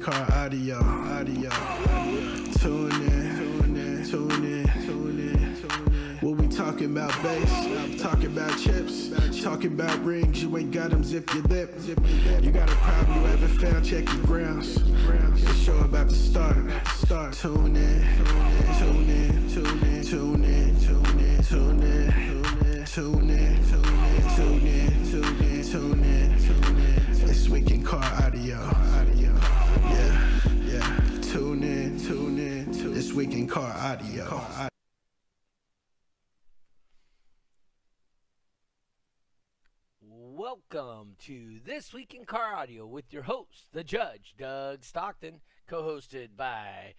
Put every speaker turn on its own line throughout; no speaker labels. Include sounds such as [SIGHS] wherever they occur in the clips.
car audio, audio. Tune in, tune in, tune in, tune in, tune in. What we talking about bass? Talking about chips, talking about rings. You ain't got them, zip your lip. You got a problem you haven't found, check your grounds. The show about to start, start. Tune in, tune in, tune in, tune in, tune in, tune in, tune in, tune in, tune in, tune in, tune in, tune in. This weekend car audio, audio. Tune in, in, tune This weekend car audio.
Welcome to This Week in Car Audio with your host, the Judge, Doug Stockton, co hosted by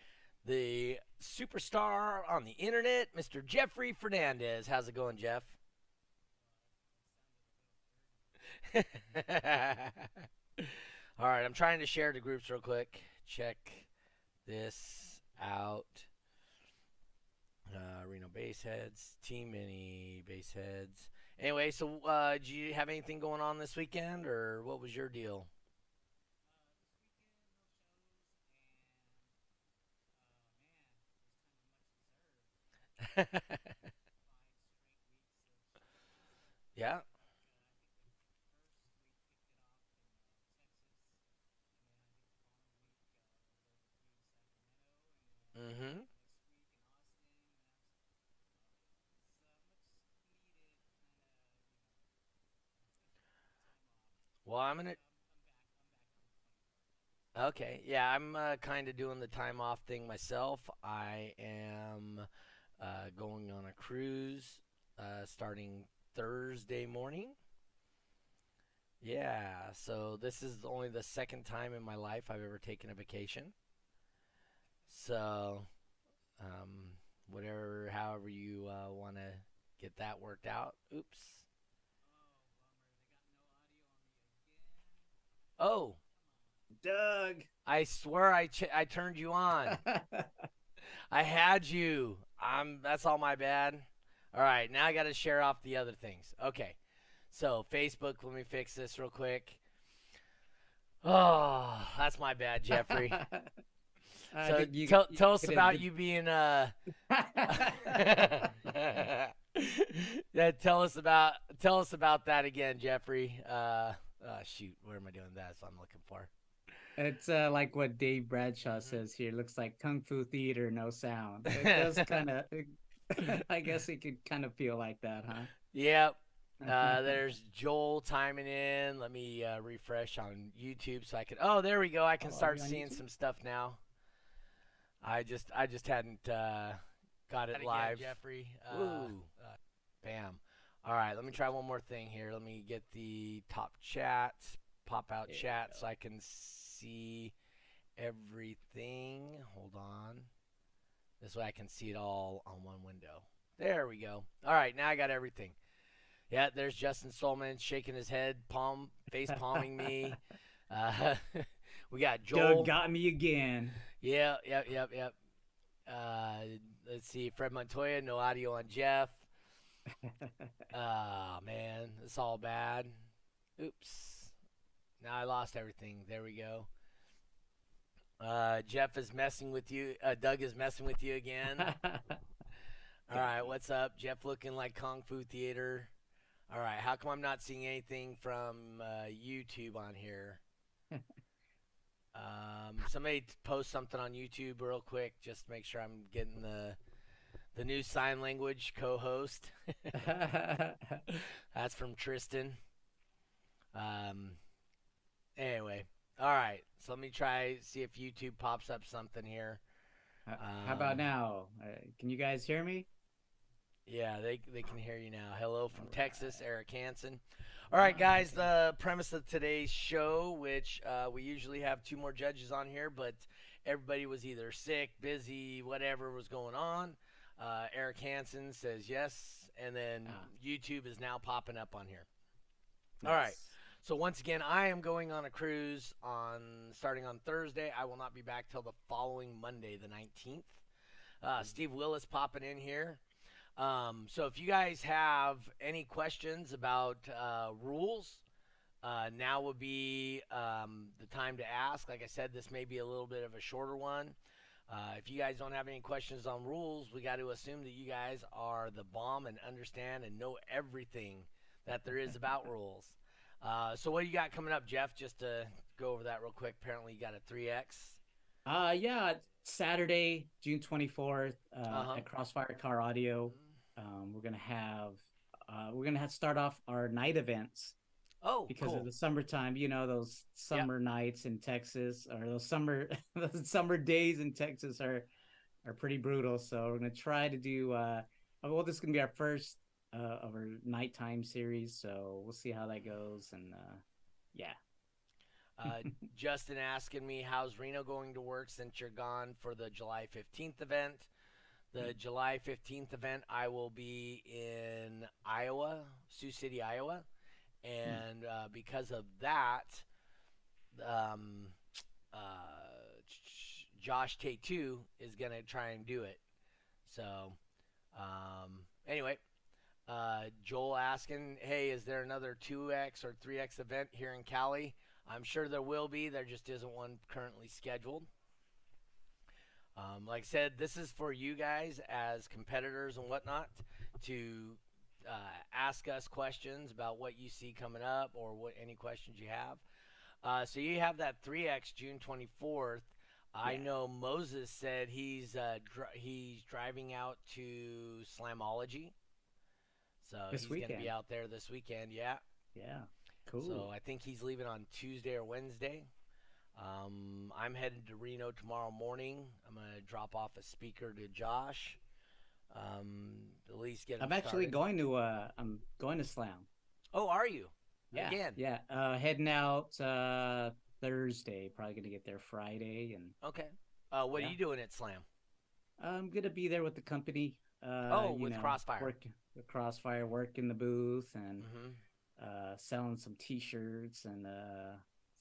the superstar on the internet, Mr. Jeffrey Fernandez. How's it going, Jeff? [LAUGHS] All right, I'm trying to share the groups real quick. Check this out. Uh, Reno Baseheads, Team Mini Baseheads. Anyway, so uh, did you have anything going on this weekend, or what was your deal? [LAUGHS] yeah. Mm-hmm. Well, I'm gonna. Okay, yeah, I'm uh, kind of doing the time off thing myself. I am uh, going on a cruise uh, starting Thursday morning. Yeah, so this is only the second time in my life I've ever taken a vacation. So, um, whatever, however you uh, want to get that worked out. Oops. Oh,
Doug.
I swear I ch- I turned you on. [LAUGHS] I had you. I'm. That's all my bad. All right, now I got to share off the other things. Okay, so Facebook. Let me fix this real quick. Oh, [SIGHS] that's my bad, Jeffrey. [LAUGHS]
I
so
you-
tell
you
tell us about
been-
you being uh. [LAUGHS] yeah, tell us about tell us about that again, Jeffrey. Uh, uh, shoot, where am I doing that? That's what I'm looking for.
It's uh, like what Dave Bradshaw says here. Looks like kung fu theater, no sound. It does [LAUGHS] kind of. [LAUGHS] I guess it could kind of feel like that, huh?
Yep. Uh, there's Joel timing in. Let me uh, refresh on YouTube so I can. Oh, there we go. I can
Oh,
start seeing
YouTube?
some stuff now. I just I just hadn't uh, got it
Gotta
live.
Jeffrey. Uh,
Ooh. Uh, bam. All right. Let me try one more thing here. Let me get the top chats, pop out
There
chat so I can see everything. Hold on. This way I can see it all on one window. There we go. All right, now I got everything. Yeah, there's Justin Stolman shaking his head, palm, face palming me. [LAUGHS] Uh, [LAUGHS] we got Joel.
Doug got me again.
Yeah, yep, yep, yep. Uh, let's see, Fred Montoya, no audio on Jeff. [LAUGHS] Ah, man, it's all bad. Oops. Now I lost everything. There we go. Uh, Jeff is messing with you. Uh, Doug is messing with you again. [LAUGHS] All right, what's up? Jeff looking like Kung Fu Theater. All right, how come I'm not seeing anything from uh, YouTube on here? Um, somebody post something on YouTube real quick, just to make sure I'm getting the the new sign language co-host. [LAUGHS] That's from Tristan. Um. Anyway, all right. So let me try see if YouTube pops up something here.
H- How about
Um,
now? Uh, can you guys hear me?
Yeah, they they can hear you now. Hello from Texas, Eric Hansen. All right, guys. The premise of today's show, which uh, we usually have two more judges on here, but everybody was either sick, busy, whatever was going on. Uh, Eric Hansen says yes, and then
Ah.
YouTube is now popping up on here. All right. So once again, I am going on a cruise on starting on Thursday. I will not be back till the following Monday, the 19th. Uh, Steve Willis popping in here. Um, so if you guys have any questions about uh, rules, uh, now would be um, the time to ask. Like I said, this may be a little bit of a shorter one. Uh, if you guys don't have any questions on rules, we got to assume that you guys are the bomb and understand and know everything that there is about [LAUGHS] rules. Uh, so what do you got coming up, Jeff? Just to go over that real quick. Apparently, you got a 3X.
Uh, yeah, Saturday, June 24th, uh, uh-huh. at Crossfire Car Audio. Um, we're gonna have uh, we're gonna have start off our night events.
Oh,
because
cool.
of the summertime, you know those summer yep. nights in Texas or those summer [LAUGHS] those summer days in Texas are are pretty brutal. So we're gonna try to do. Uh, well, this is gonna be our first uh, of our nighttime series, so we'll see how that goes. And uh, yeah,
uh, [LAUGHS] Justin asking me, how's Reno going to work since you're gone for the July 15th event? The. July 15th event, I will be in Iowa, Sioux City, Iowa. And uh, because of that, um, uh, Josh Tate2 is going to try and do it. So, um, anyway, uh, Joel asking, hey, is there another 2X or 3X event here in Cali? I'm sure there will be. There just isn't one currently scheduled. Um, like I said, this is for you guys as competitors and whatnot to uh, ask us questions about what you see coming up or what any questions you have. Uh, so you have that 3x June 24th. Yeah. I know Moses said he's uh, dr- he's driving out to Slamology. So
this
he's
going to
be out there this weekend. Yeah.
Yeah. Cool.
So I think he's leaving on Tuesday or Wednesday. Um, I'm headed to Reno tomorrow morning. I'm gonna drop off a speaker to Josh. Um, at least get.
I'm actually going to. Uh, I'm going to Slam.
Oh, are you?
Yeah.
Again.
Yeah. Uh, heading out uh, Thursday. Probably gonna get there Friday. And
okay. Uh, what yeah. are you doing at Slam?
I'm gonna be there with the company. Uh,
oh, with know, Crossfire.
Work, with Crossfire, work in the booth, and mm-hmm uh, selling some T-shirts and uh,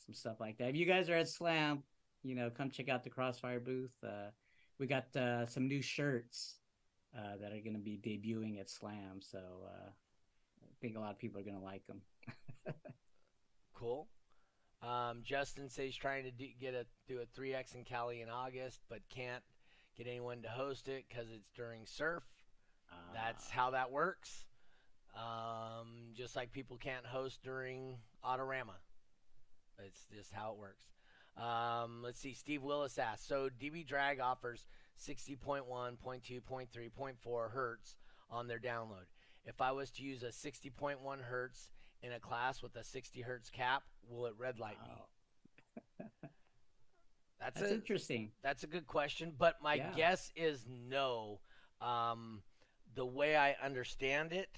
some stuff like that. If you guys are at Slam, you know, come check out the Crossfire booth. Uh, we got uh, some new shirts uh, that are going to be debuting at Slam, so uh, I think a lot of people are going to like them. [LAUGHS]
cool. Um, Justin says he's trying to do, get a do a 3x in Cali in August, but can't get anyone to host it because it's during surf. That's ah. how that works. Um, just like people can't host during Autorama. It's just how it works. Um, let's see. Steve Willis asks So DB Drag offers 60.1, 0.2, 0.3, 0.4 hertz on their download. If I was to use a 60.1 hertz in a class with a 60 hertz cap, will it red light
me?
That's,
that's
a,
interesting.
That's a good question, but my yeah. guess is no. Um, the way I understand it,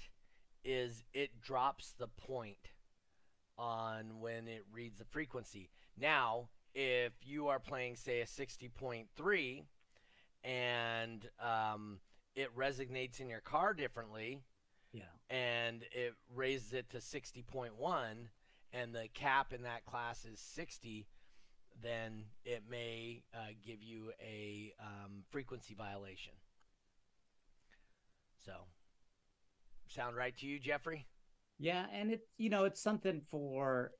is it drops the point on when it reads the frequency. Now, if you are playing, say, a 60.3 and um, it resonates in your car differently,
yeah,
and it raises it to 60.1, and the cap in that class is 60, then it may uh, give you a um, frequency violation. So Sound right to you, Jeffrey?
Yeah, and it you know it's something for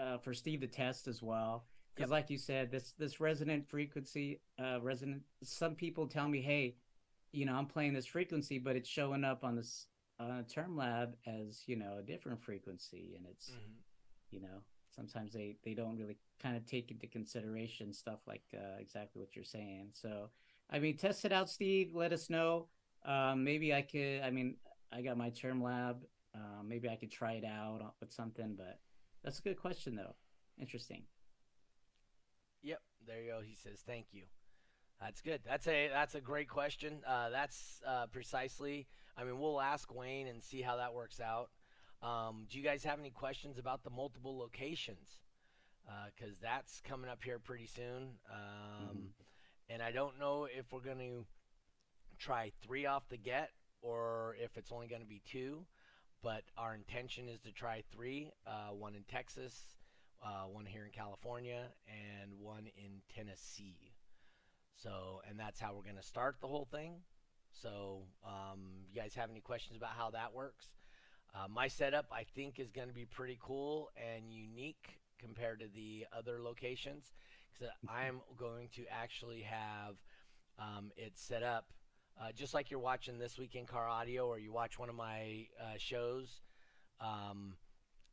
uh, for Steve to test as well because yep. like you said this this resonant frequency uh resonant some people tell me hey you know i'm playing this frequency but it's showing up on this uh, TermLab as you know a different frequency and it's mm-hmm. you know sometimes they they don't really kind of take into consideration stuff like uh, exactly what you're saying so i mean test it out steve let us know um, maybe i could i mean I got my TermLab. Uh, maybe I could try it out with something, but that's a good question though. Interesting.
Yep, there you go. He says thank you. That's good. That's a that's a great question. Uh, that's uh, precisely. I mean, we'll ask Wayne and see how that works out. Um, do you guys have any questions about the multiple locations? Because uh, that's coming up here pretty soon. Um, mm-hmm. And I don't know if we're going to try three off the get or if it's only going to be two. But our intention is to try three uh, one in Texas, uh, one here in California, and one in Tennessee. So, and that's how we're going to start the whole thing. So, um, you guys have any questions about how that works? Uh, my setup, I think, is going to be pretty cool and unique compared to the other locations because I'm going to actually have um, it set up uh, just like you're watching this week in car audio or you watch one of my uh, shows um,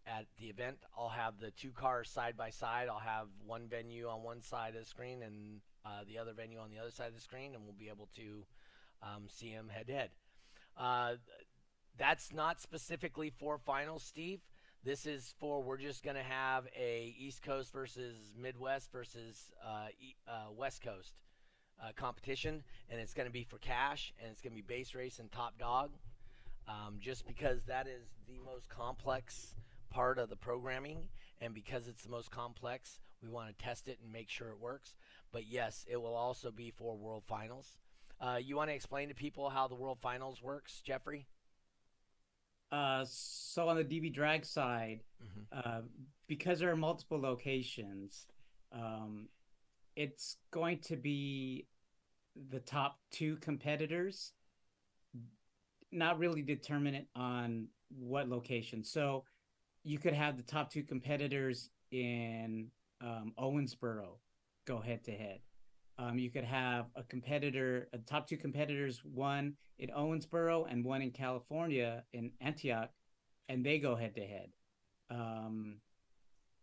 at the event. I'll have the two cars side by side. I'll have one venue on one side of the screen and uh, the other venue on the other side of the screen, and we'll be able to um, see them head to head. Uh, that's not specifically for finals, Steve. This is for we're just going to have a East Coast versus Midwest versus uh, uh, West Coast uh, competition, and it's going to be for cash, and it's going to be bass race and top dog, um, just because that is the most complex part of the programming, and because it's the most complex, we want to test it and make sure it works. But yes, it will also be for World Finals. Uh, you want to explain to people how the World Finals works, Jeffrey?
Uh, so on the DB drag side, mm-hmm. uh, because there are multiple locations, um, it's going to be the top two competitors, not really determinant on what location. So you could have the top two competitors in um, Owensboro go head to head. Um, you could have a competitor, a top two competitors, one in Owensboro and one in California in Antioch, and they go head to head.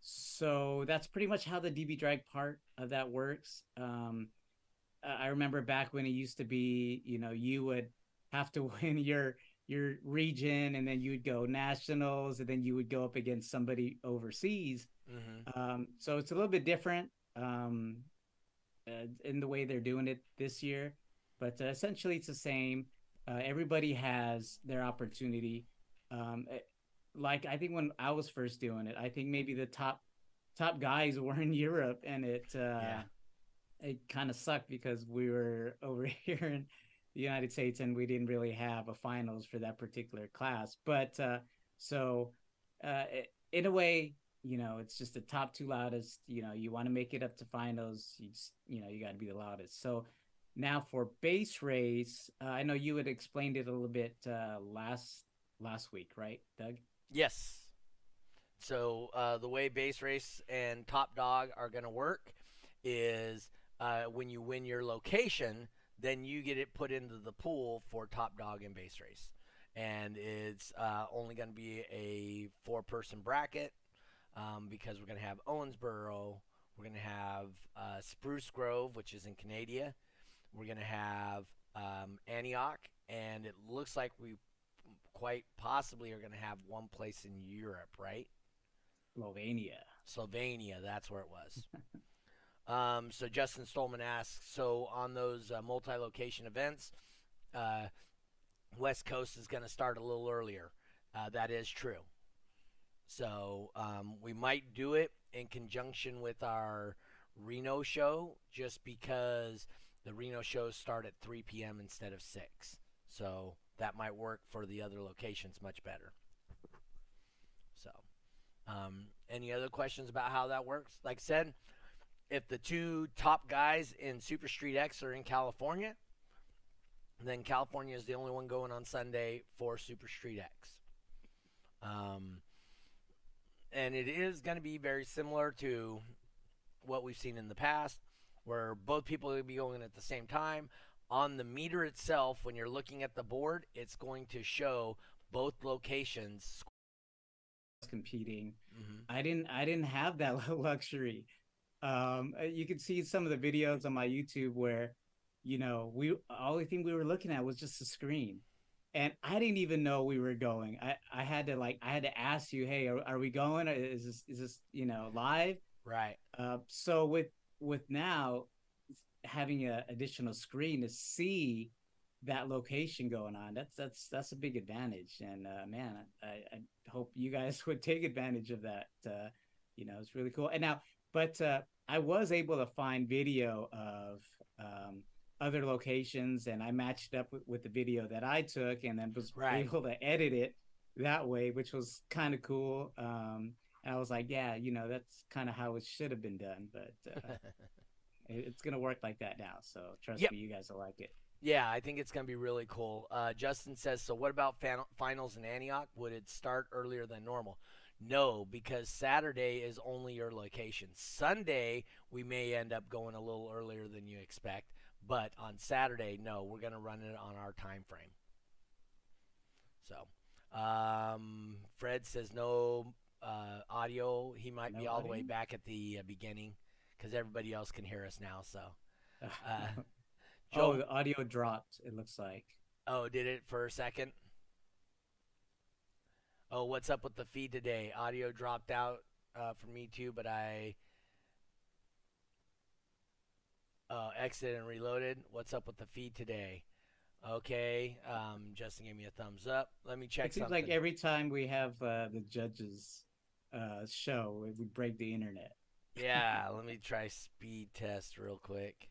So that's pretty much how the DB drag part of that works. Um, I remember back when it used to be, you know, you would have to [LAUGHS] win your your region, and then you would go nationals, and then you would go up against somebody overseas. Mm-hmm. Um, so it's a little bit different. Um, uh, in the way they're doing it this year, but uh, essentially it's the same. Uh, everybody has their opportunity. Um, like I think when I was first doing it, I think maybe the top top guys [LAUGHS] were in Europe, and it uh, yeah. it kind of sucked because we were [LAUGHS] over here in the United States and we didn't really have a finals for that particular class. But uh, so uh, in a way, you know, it's just the top two loudest. You know, you want to make it up to finals. You just, you know, you got to be the loudest. So now for bass race, uh, I know you had explained it a little bit uh, last last week, right, Doug?
Yes. So uh, the way bass race and top dog are going to work is uh, when you win your location, then you get it put into the pool for top dog and bass race. And it's uh, only going to be a four person bracket um, because we're going to have Owensboro, we're going to have uh, Spruce Grove, which is in Canada, we're going to have um, Antioch, and it looks like we quite possibly are going to have one place in Europe, right?
Slovenia.
Slovenia, that's where it was. [LAUGHS] um, so Justin Stolman asks, so on those uh, multi-location events, uh, West Coast is going to start a little earlier. Uh, that is true. So um, we might do it in conjunction with our Reno show just because the Reno shows start at 3 p.m. instead of 6. So that might work for the other locations much better. So, um, any other questions about how that works? Like I said, if the two top guys in Super Street X are in California, then California is the only one going on Sunday for Super Street X. Um, and it is going to be very similar to what we've seen in the past, where both people will be going at the same time. On the meter itself, when you're looking at the board, it's going to show both locations
competing. Mm-hmm. I didn't I didn't have that [LAUGHS] luxury. Um, uh, you can see some of the videos on my YouTube where, you know, we all only thing we were looking at was just the screen and I didn't even know we were going. I, I had to like I had to ask you, hey, are, are we going? Is this is this you know live?
Right.
Uh, so with with now having an additional screen to see that location going on, that's that's that's a big advantage. And uh, man, I, I hope you guys [LAUGHS] would take advantage of that. Uh, you know, it's really cool. And now, but uh, I was able to find video of um, other locations and I matched up with, with the video that I took and then was right. able to edit it that way, which was kind of cool. Um, and I was like, yeah, you know, that's kind of how it should have been done, but uh, [LAUGHS] it's gonna work like that now. So trust yep. me, you guys will like it.
Yeah, I think it's going to be really cool. Uh, Justin says, so what about fan- finals in Antioch? Would it start earlier than normal? No, because Saturday is only your location. Sunday, we may end up going a little earlier than you expect, but on Saturday, no, we're going to run it on our time frame. So, um, Fred says no uh, audio. He might
No
be all the way back at the uh, beginning because everybody else can hear us now. So, [LAUGHS] uh,
oh,
Joe,
the audio dropped. It looks like.
Oh, did it for a second? Oh, what's up with the feed today? Audio dropped out uh, for me too, but I uh, exited and reloaded. What's up with the feed today? Okay, um, Justin gave me a thumbs up. Let me check
it seems
something.
like every time we have uh, the judges uh, show, we break the internet.
Yeah, let me try speed test real quick.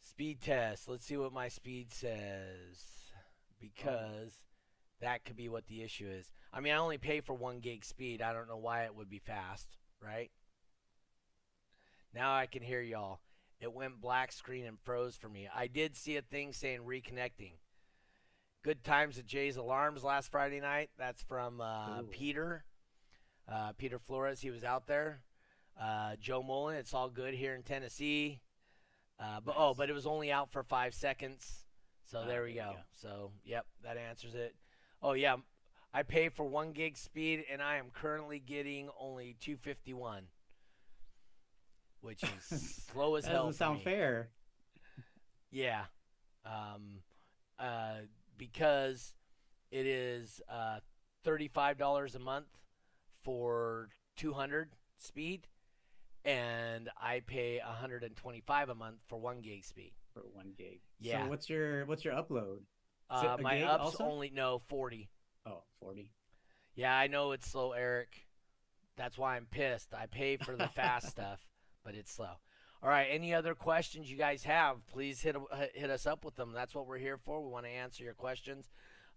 Speed test. Let's see what my speed says. Because that could be what the issue is. I mean, I only pay for one gig speed. I don't know why it would be fast, right? Now I can hear y'all. It went black screen and froze for me. I did see a thing saying reconnecting. Good times at Jay's Alarms last Friday night. That's from uh, Peter. Uh, Peter Flores, he was out there. Uh, Joe Mullen, it's all good here in Tennessee. Uh, but oh, but it was only out for five seconds. So
Ah,
there we go. So yep, that answers it. Oh yeah, I pay for one gig speed, and I am currently getting only 251, which is [LAUGHS] slow as
That
hell.
doesn't sound
me.
fair.
Yeah, um, uh, because it is uh, thirty-five dollars a month for two hundred speed, and I pay hundred and twenty-five a month for one gig speed.
for one gig.
Yeah.
So what's your what's your upload?
Uh, my ups
also?
only no forty.
Oh, 40.
Yeah, I know it's slow, Eric. That's why I'm pissed. I pay for the fast [LAUGHS] stuff, but it's slow. All right. Any other questions you guys have? Please hit hit us up with them. That's what we're here for. We want to answer your questions.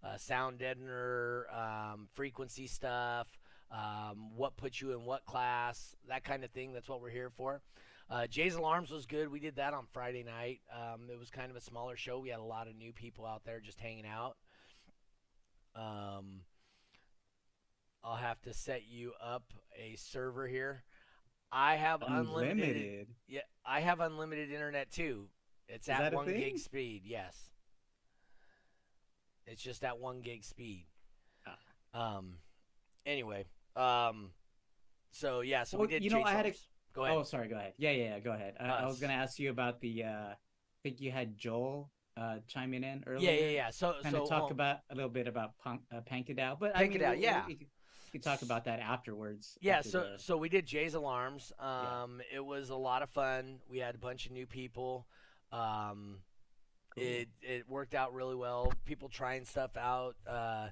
Uh, sound deadener, um, frequency stuff, um, what puts you in what class, that kind of thing. That's what we're here for. Uh, Jay's Alarms was good. We did that on Friday night. Um, it was kind of a smaller show. We had a lot of new people out there just hanging out. Um, I'll have to set you up a server here. I have unlimited.
Unlimited.
Yeah, I have unlimited internet too. It's
Is
at one gig speed. Yes, it's just at one gig speed.
Ah.
Um. Anyway. Um. So yeah. So
Well,
we did.
you know, I had a-
Go ahead.
Oh, sorry. Go ahead. Yeah, yeah, yeah. Go ahead. I, I was gonna ask you about the. uh I think you had Joel uh chiming in earlier.
yeah, yeah, yeah. So
Kind
so
of talk
um,
about a little bit about punk, uh, Pancadão, but I
Pancadão,
mean, we- we-
yeah.
we, could, we could talk about that afterwards.
Yeah,
after
so
the-
so we did Jay's Alarms.
Yeah.
Um, it was a lot of fun. We had a bunch of new people. Um,
Cool.
it it worked out really well. People trying stuff out. Uh,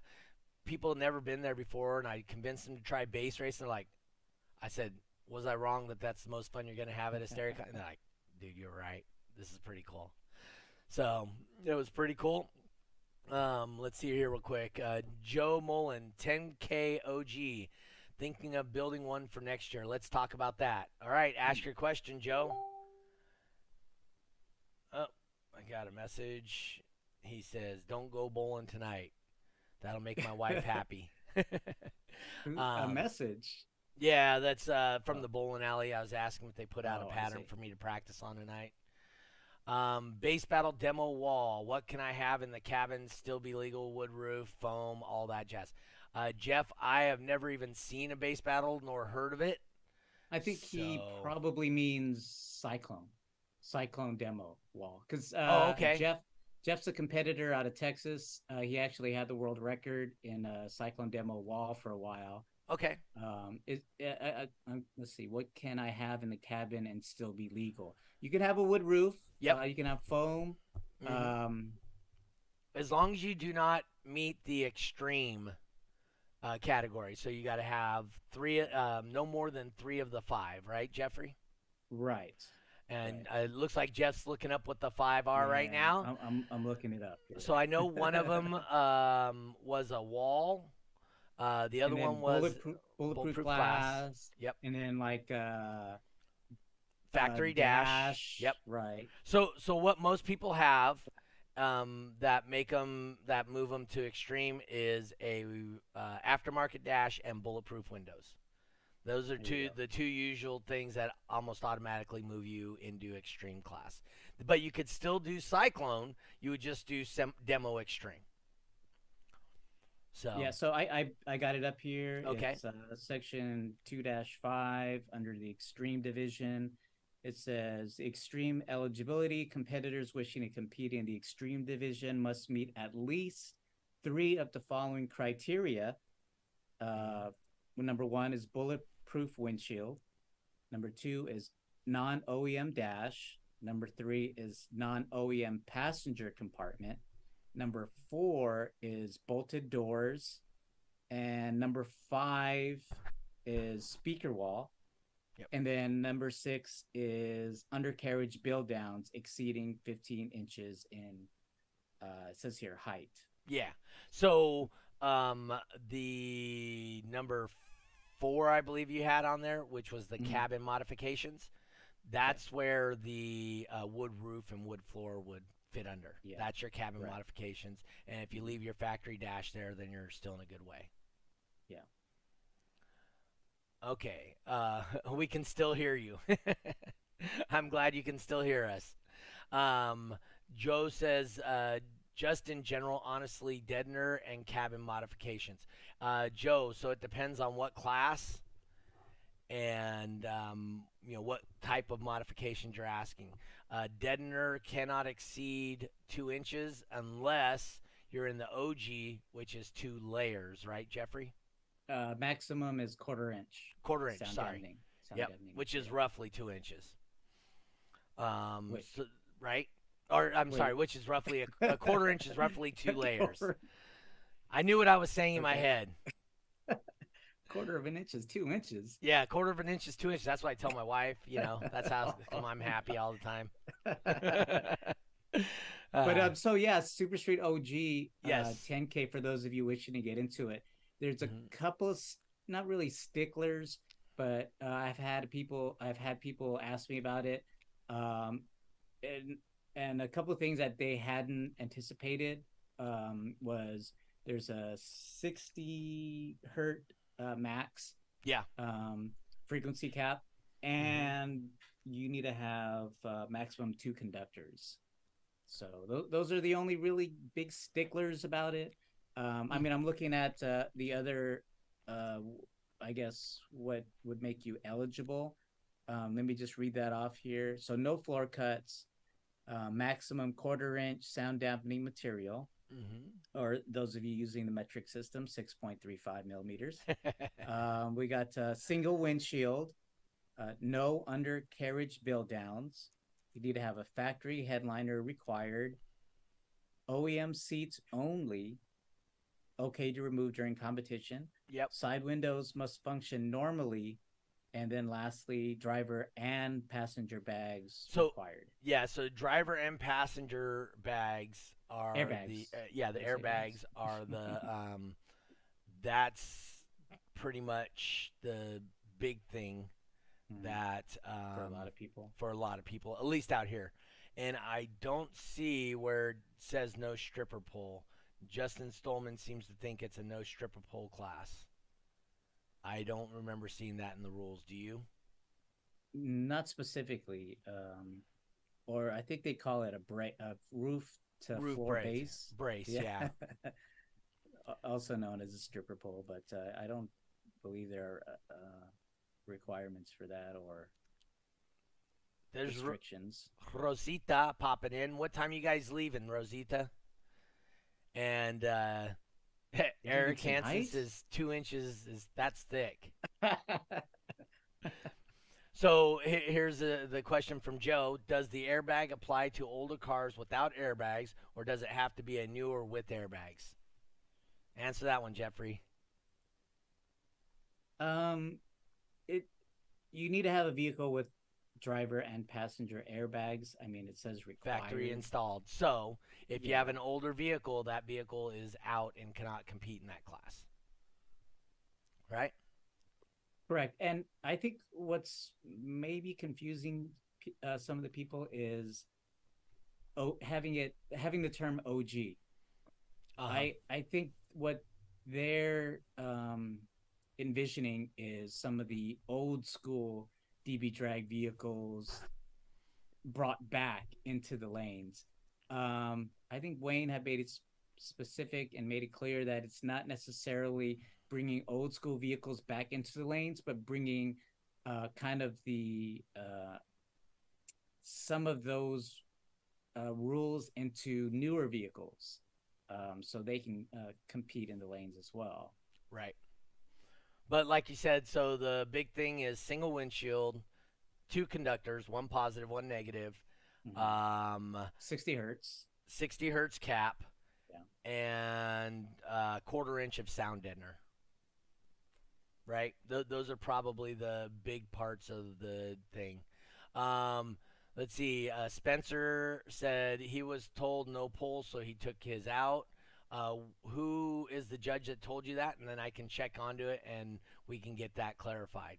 people had never been there before, and I convinced them to try bass race. And they're like, I said, was I wrong that that's the most fun you're gonna have at Hysterica? [LAUGHS] and they're like, dude, you're right. This is pretty cool. So it was pretty cool. Um, let's see here real quick. Uh, Joe Mullen, 10K OG, thinking of building one for next year. Let's talk about that. All right, ask your question, Joe. Oh, I got a message. He says, "Don't go bowling tonight. That'll make my wife happy." [LAUGHS]
Who- a
um,
message.
Yeah, that's uh, from the bowling alley. I was asking if they put out
Oh,
a pattern for me to practice on tonight. Um, base battle demo wall. What can I have in the cabin? Still be legal? Wood roof, foam, all that jazz. Uh, Jeff, I have never even seen a base battle nor heard of it.
I think he probably means Cyclone, Cyclone demo wall. Because uh,
Oh, okay.
Jeff Jeff's a competitor out of Texas. Uh, he actually had the world record in a Cyclone demo wall for a while.
Okay.
Um, it, uh, uh, uh, let's see, what can I have in the cabin and still be legal? You can have a wood roof.
Yep.
Uh, you can have foam.
Mhm.
Um,
as long as you do not meet the extreme uh, category, so you got to have three, um, no more than three of the five, right, Jeffrey?
right.
And uh, it looks like Jeff's looking up what the five are right now.
I'm, I'm, I'm looking it up. here.
So I know one of them [LAUGHS] um, was a wall. Uh, the other one was
bulletproof, bulletproof,
glass.
glass.
Yep.
And then like uh
Factory
uh,
dash. Yep.
Right.
So so what most people have um, that make them that move them to extreme is a uh, aftermarket dash and bulletproof windows. Those are two
go.
the two usual things that almost automatically move you into extreme class. But you could still do cyclone. You would just do sem- demo extreme. So
Yeah, so I, I I got it up here.
Okay.
It's uh, section two five under the extreme division. It says extreme eligibility competitors wishing to compete in the extreme division must meet at least three of the following criteria. Uh, number one is bulletproof windshield. Number two is non OEM dash. Number three is non OEM passenger compartment. Number four is bolted doors. And number five is speaker wall.
Yep.
And then number six is undercarriage build downs exceeding 15 inches in, uh, it says here, height.
Yeah. So um, the number four, I believe you had on there, which was the
Mhm.
cabin modifications. That's where the uh, wood roof and wood floor would fit under.
Yeah.
That's your cabin
Right.
modifications. And if you leave your factory dash there, then you're still in a good way.
Yeah.
Okay. Uh, [LAUGHS] we can still hear you. [LAUGHS] I'm glad you can still hear us. Um, Joe says, uh, just in general, honestly, deadener and cabin modifications. Uh, Joe, so it depends on what class and um, you know what type of modifications you're asking. Uh, deadener cannot exceed two inches unless you're in the OG, which is two layers, right, Jeffrey?
Uh, maximum is quarter inch.
Quarter inch,
sound
sorry.
deadening. Sound
Yep,
deadening.
which is
Yeah.
roughly two inches. Um, so- right? Or I'm sorry, which is roughly a, a [LAUGHS] quarter inch is roughly two layers. I knew what I was saying in my head. [LAUGHS]
quarter of an inch is two inches.
Yeah, a quarter of an inch is two inches. That's what I tell my wife. You know, that's how [LAUGHS] I'm happy all the time.
but
Uh,
um, so yeah, Super Street OG,
Yes.
uh, 10k for those of you wishing to get into it. There's a
Mhm.
couple of not really sticklers, but uh, I've had people I've had people ask me about it, um, and and a couple of things that they hadn't anticipated um, was there's a 60 hertz uh, max
Yeah.
um, frequency cap, and you need to have uh, maximum two conductors. So th- those are the only really big sticklers about it. Um, I mean, I'm looking at uh, the other, uh, I guess, what would make you eligible. Um, let me just read that off here. So no floor cuts, uh, maximum quarter inch sound dampening material,
mhm.
or those of you using the metric system, 6.35 millimeters. [LAUGHS] Um, we got uh, single windshield, uh, no undercarriage build downs. You need to have a factory headliner required. OEM seats only. Okay to remove during competition.
yep.
Side windows must function normally. And then lastly, driver and passenger bags
So-
required.
Yeah. So driver and passenger bags are
Airbags.
the uh, yeah the
say
airbags are the [LAUGHS] um that's pretty much the big thing
Mhm.
that um,
for a lot of people.
for a lot of people, at least out here. And I don't see where it says no stripper pole. Justin Stolman seems to think it's a no stripper pole class. I don't remember seeing that in the rules. Do you?
Not specifically, um, or I think they call it a bra- a roof to
Roof
floor
brace.
base.
Brace, yeah.
Al- [LAUGHS] also known as a stripper pole, but uh, I don't believe there are uh, uh, requirements for that or
There's Ro-
restrictions.
Rosita popping in. What time you guys leaving, Rosita? And uh, Eric Hansen
tonight?
says two inches is that's thick. [LAUGHS] So here's the the question from Joe: Does the airbag apply to older cars without airbags, or does it have to be a newer with airbags? Answer that one, Jeffrey.
um, it you need to have a vehicle with driver and passenger airbags. I mean, it says required.
Factory installed. So if you have an older vehicle, that vehicle is out and cannot compete in that class. Right?
Correct. And I think what's maybe confusing uh, some of the people is oh, having it having the term OG. Uh-huh. I I think what they're um, envisioning is some of the old school DB drag vehicles brought back into the lanes. Um, I think Wayne had made it specific and made it clear that it's not necessarily bringing old school vehicles back into the lanes, but bringing uh, kind of the uh, some of those uh, rules into newer vehicles, um, so they can uh, compete in the lanes as well.
Right. But like you said, so the big thing is single windshield, two conductors, one positive, one negative, mm-hmm. um,
60 hertz,
60 hertz cap, yeah. and uh, quarter inch of sound deadener. Right, Th- those are probably the big parts of the thing. Um, let's see. Uh, Spencer said he was told no pull, so he took his out. Uh, who is the judge that told you that? And then I can check onto it and we can get that clarified.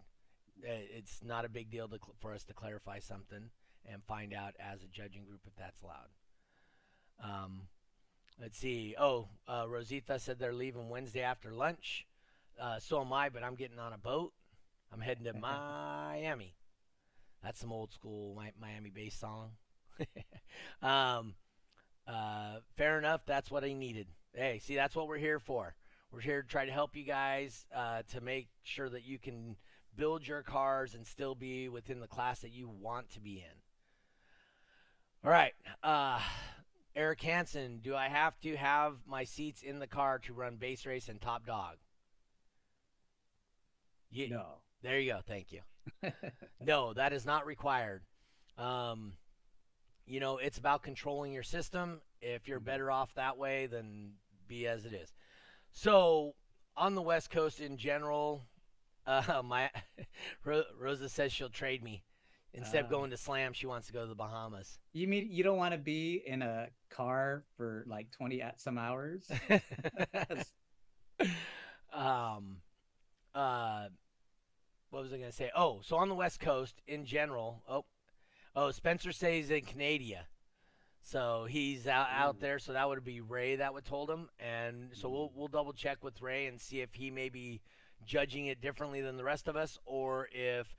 Uh, it's not a big deal to, for us to clarify something and find out as a judging group if that's allowed. Um, let's see. Oh, uh, Rosita said they're leaving Wednesday after lunch. Uh, so am I, but I'm getting on a boat. I'm heading to [LAUGHS] Miami. That's some old school Miami bass song. [LAUGHS] um, uh, fair enough. That's what I needed. Hey, see, that's what we're here for. We're here to try to help you guys uh, to make sure that you can build your cars and still be within the class that you want to be in. All right. Uh, Eric Hansen, do I have to have my seats in the car to run bass race and top dog?
Yeah. No.
There you go. Thank you. [LAUGHS] no, that is not required. Um, you know, it's about controlling your system. If you're mm-hmm. better off that way, then be as it is. So, on the West Coast in general, [LAUGHS] uh, my [LAUGHS] Rosa says she'll trade me. Instead uh, of going to Slam, she wants to go to the Bahamas.
You mean you don't want to be in a car for like twenty at some hours? [LAUGHS]
um, uh, what was I going to say? Oh, so on the West Coast in general. Oh, Oh, Spencer says he's in Canada. So he's out, out there. So that would be Ray that would told him, and so we'll we'll double check with Ray and see if he may be judging it differently than the rest of us, or if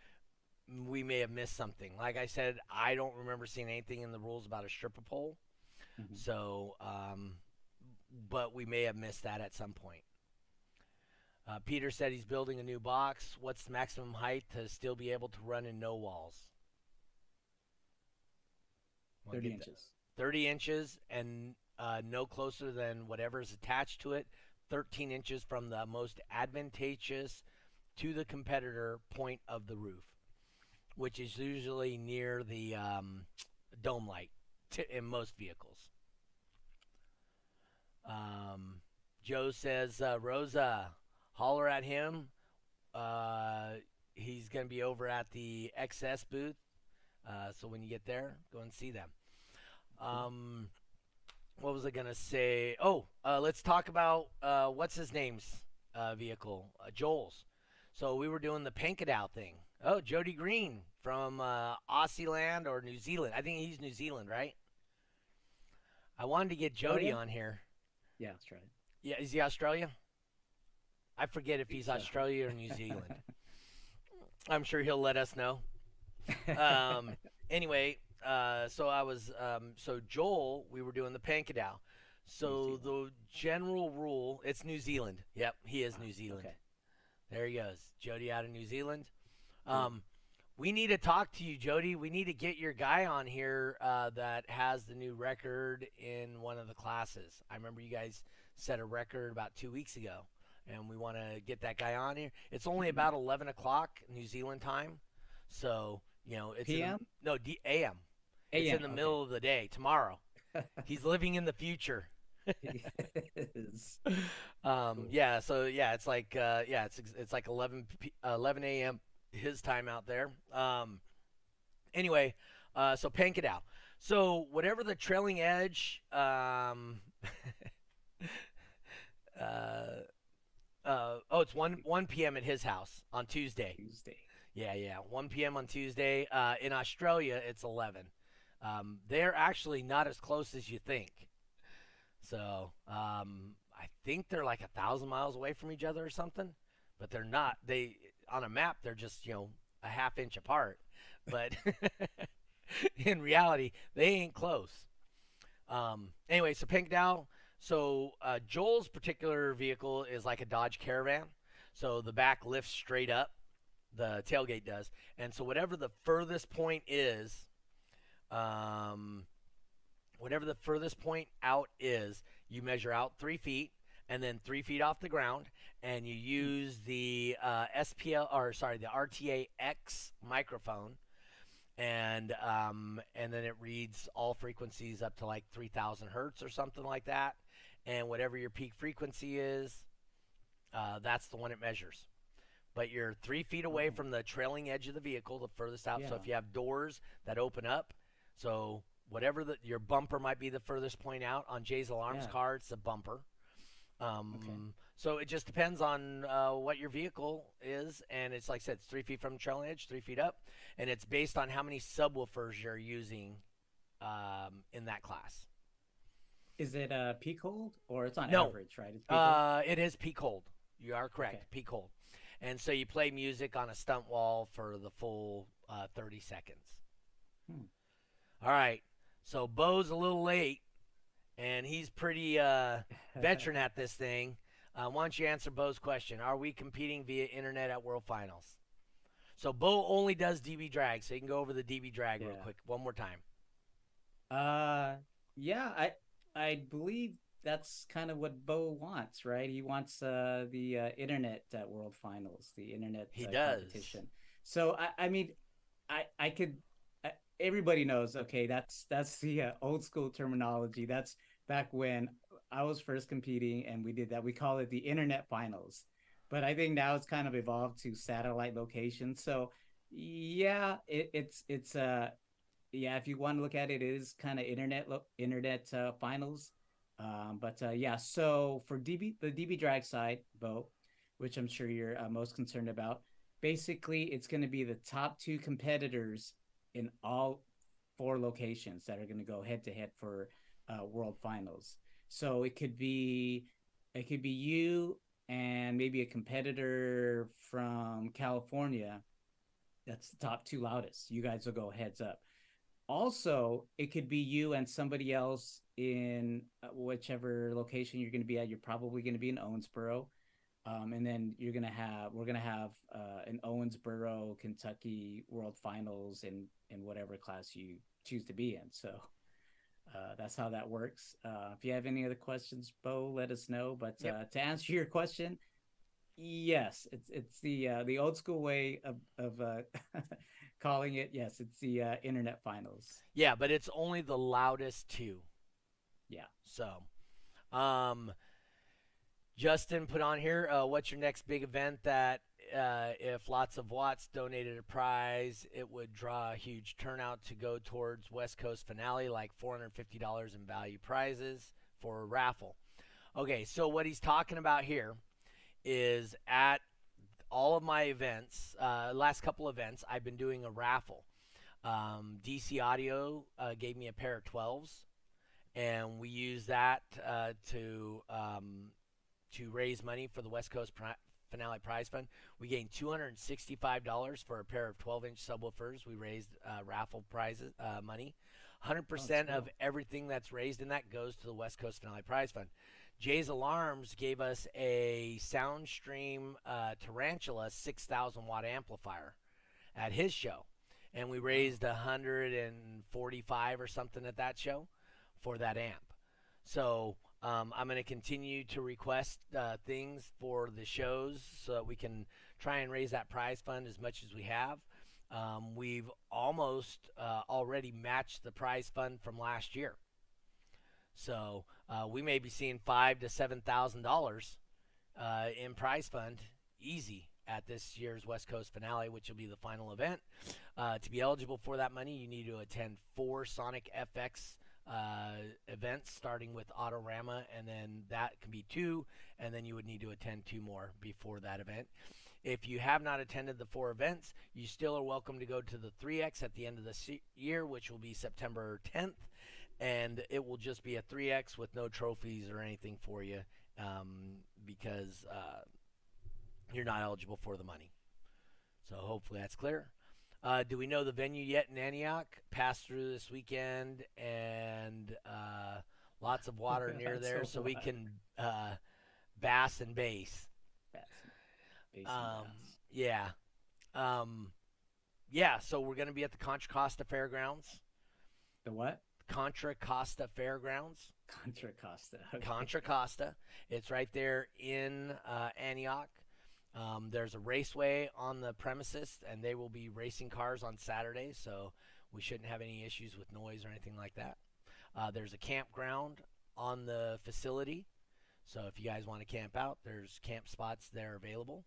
we may have missed something. Like I said, I don't remember seeing anything in the rules about a stripper pole. Mm-hmm. So, um, but we may have missed that at some point. Uh, Peter said he's building a new box. What's the maximum height to still be able to run in no walls?
30 inches.
30 inches and uh, no closer than whatever is attached to it, 13 inches from the most advantageous to the competitor point of the roof, which is usually near the um, dome light in most vehicles. Um, Joe says, uh, Rosa, holler at him. Uh, he's going to be over at the XS booth uh, so when you get there, go and see them. Um, what was I gonna say? Oh, uh, let's talk about uh, what's his name's uh, vehicle, uh, Joel's. So we were doing the Pancadão thing. Oh, Jody Green from uh, Aussie land or New Zealand. I think he's New Zealand, right? I wanted to get Jody on here.
Yeah, Australia.
Yeah, is he Australia? I forget if he's. Australia or New Zealand. [LAUGHS] I'm sure he'll let us know. Um, anyway, uh, so I was um, so Joel, we were doing the Pancadão. So the general rule, it's New Zealand. Yep, he is New Zealand. Okay. There he goes, Jody out of New Zealand. Hmm. Um, we need to talk to you, Jody. We need to get your guy on here uh, that has the new record in one of the classes. I remember you guys set a record about two weeks ago, and we want to get that guy on here. It's only mm-hmm. about eleven o'clock New Zealand time, so you know, it's
PM.
In, no, D, AM. It's in the okay. middle of the day tomorrow. [LAUGHS] He's living in the future. yes. [LAUGHS] Um, yeah. So yeah, it's like uh, yeah, it's it's like 11 p- 11 a.m. his time out there. Um, anyway, uh, so Pancadão. So whatever the trailing edge, um, [LAUGHS] uh, Uh, oh, it's one one p.m. at his house on Tuesday.
Tuesday.
Yeah, yeah, one p.m. on Tuesday. Uh, in Australia, it's eleven. Um, they're actually not as close as you think. So um, I think they're like a thousand miles away from each other or something, but they're not. They on a map they're just you know a half inch apart, but [LAUGHS] in reality they ain't close. Um, anyway, so Pancadão. So uh, Joel's particular vehicle is like a Dodge Caravan. So the back lifts straight up, the tailgate does, and so whatever the furthest point is, um, whatever the furthest point out is, you measure out three feet, and then three feet off the ground, and you use the uh, SPL or sorry the RTA X microphone, and um, and then it reads all frequencies up to like 3,000 hertz or something like that, and whatever your peak frequency is, uh, that's the one it measures. But you're three feet away from the trailing edge of the vehicle, the furthest out. So if you have doors that open up, so whatever the, your bumper might be the furthest point out on Jay's Alarms
Yeah.
car, it's a bumper. Um,
Okay.
So it just depends on uh, what your vehicle is, and it's like I said, it's three feet from the trailing edge, three feet up, and it's based on how many subwoofers you're using um, in that class.
Is it uh, peak hold or it's on
No.
average, right? It's peak?
Uh, it is peak hold. You are correct,
Okay.
peak hold. And so you play music on a stunt wall for the full uh, 30 seconds.
Hmm.
All right. So Bo's a little late, and he's pretty uh, [LAUGHS] veteran at this thing. Uh, why don't you answer Bo's question? Are we competing via internet at World Finals? So Bo only does DB drag, so you can go over the DB drag real quick one more time.
Uh, yeah, I I believe that's kind of what Bo wants, right? He wants uh the uh, internet uh, World Finals, the internet
He
uh,
does.
competition. So I I mean, I I could I, everybody knows. Okay, that's that's the uh, old school terminology. That's back when I was first competing, and we did that. We call it the internet finals. But I think now it's kind of evolved to satellite locations. So yeah, it, it's it's uh yeah, if you want to look at it, it is kind of internet lo- internet uh, finals. Um, but uh, yeah, so for DB the DB drag side, Bo, which I'm sure you're uh, most concerned about, basically it's going to be the top two competitors in all four locations that are going to go head to head for uh, world finals. So it could be it could be you and maybe a competitor from California. That's the top two loudest. You guys will go heads up also it could be you and somebody else in uh, whichever location you're going to be at. You're probably going to be in owensboro um, and then you're going to have we're going to have uh, an owensboro kentucky world finals in in whatever class you choose to be in. So uh, that's how that works. Uh, if you have any other questions bo let us know. But
Yep.
uh, to answer your question yes it's it's the uh, the old school way of of uh, [LAUGHS] calling it yes it's the uh, internet finals
Yeah, but it's only the loudest two.
Yeah.
So, um, Justin put on here, uh, what's your next big event that uh, if lots of watts donated a prize, it would draw a huge turnout to go towards West Coast finale, like $450 in value prizes for a raffle. Okay, so what he's talking about here is at all of my events, uh, last couple events, I've been doing a raffle. Um, DC Audio uh, gave me a pair of 12s, and we use that uh, to um, to raise money for the West Coast Pri- Finale Prize Fund. We gained $265 for a pair of 12-inch subwoofers. We raised uh, raffle prizes uh, money. 100% of
cool.
everything that's raised in that goes to the West Coast Finale Prize Fund. Jay's Alarms gave us a Soundstream uh, Tarantula 6,000 watt amplifier at his show, and we raised 145 or something at that show for that amp. So um, I'm going to continue to request uh, things for the shows so that we can try and raise that prize fund as much as we have. Um, we've almost uh, already matched the prize fund from last year. So uh, we may be seeing five to seven thousand dollars uh, in prize fund easy at this year's West Coast finale, which will be the final event. Uh, to be eligible for that money, you need to attend four Sonic FX uh, events, starting with Autorama, and then that can be two, and then you would need to attend two more before that event. If you have not attended the four events, you still are welcome to go to the 3X at the end of the year, which will be September 10th, and it will just be a 3X with no trophies or anything for you um, because uh, you're not eligible for the money. So hopefully that's clear. Uh, do we know the venue yet in Antioch? Pass through this weekend and uh, lots of water [LAUGHS] near there,
so
so we can uh, bass and base.
Bass- bass and
Um,
bass.
yeah, um, yeah. So we're going to be at the Contra Costa Fairgrounds.
The what?
Contra Costa Fairgrounds.
Contra Costa. Okay.
Contra Costa. It's right there in uh, Antioch. Um, there's a raceway on the premises, and they will be racing cars on Saturday, so we shouldn't have any issues with noise or anything like that. Uh, there's a campground on the facility, so if you guys want to camp out, there's camp spots there available.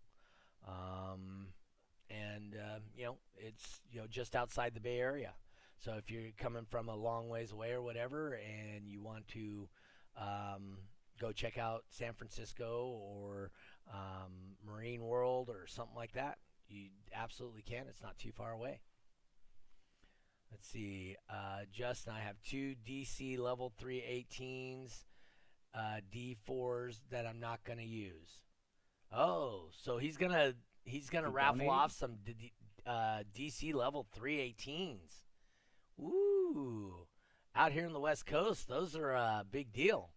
Um, and uh, you know, it's you know just outside the Bay Area. So if you're coming from a long ways away or whatever, and you want to um, go check out San Francisco or um, Marine World or something like that, you absolutely can. It's not too far away. Let's see. Uh, Justin, I have two DC level 318s, uh, D4s that I'm not going to use. Oh, so he's gonna he's gonna raffle off some D- uh, DC level 318s. Ooh, out here in the West Coast, those are a big deal.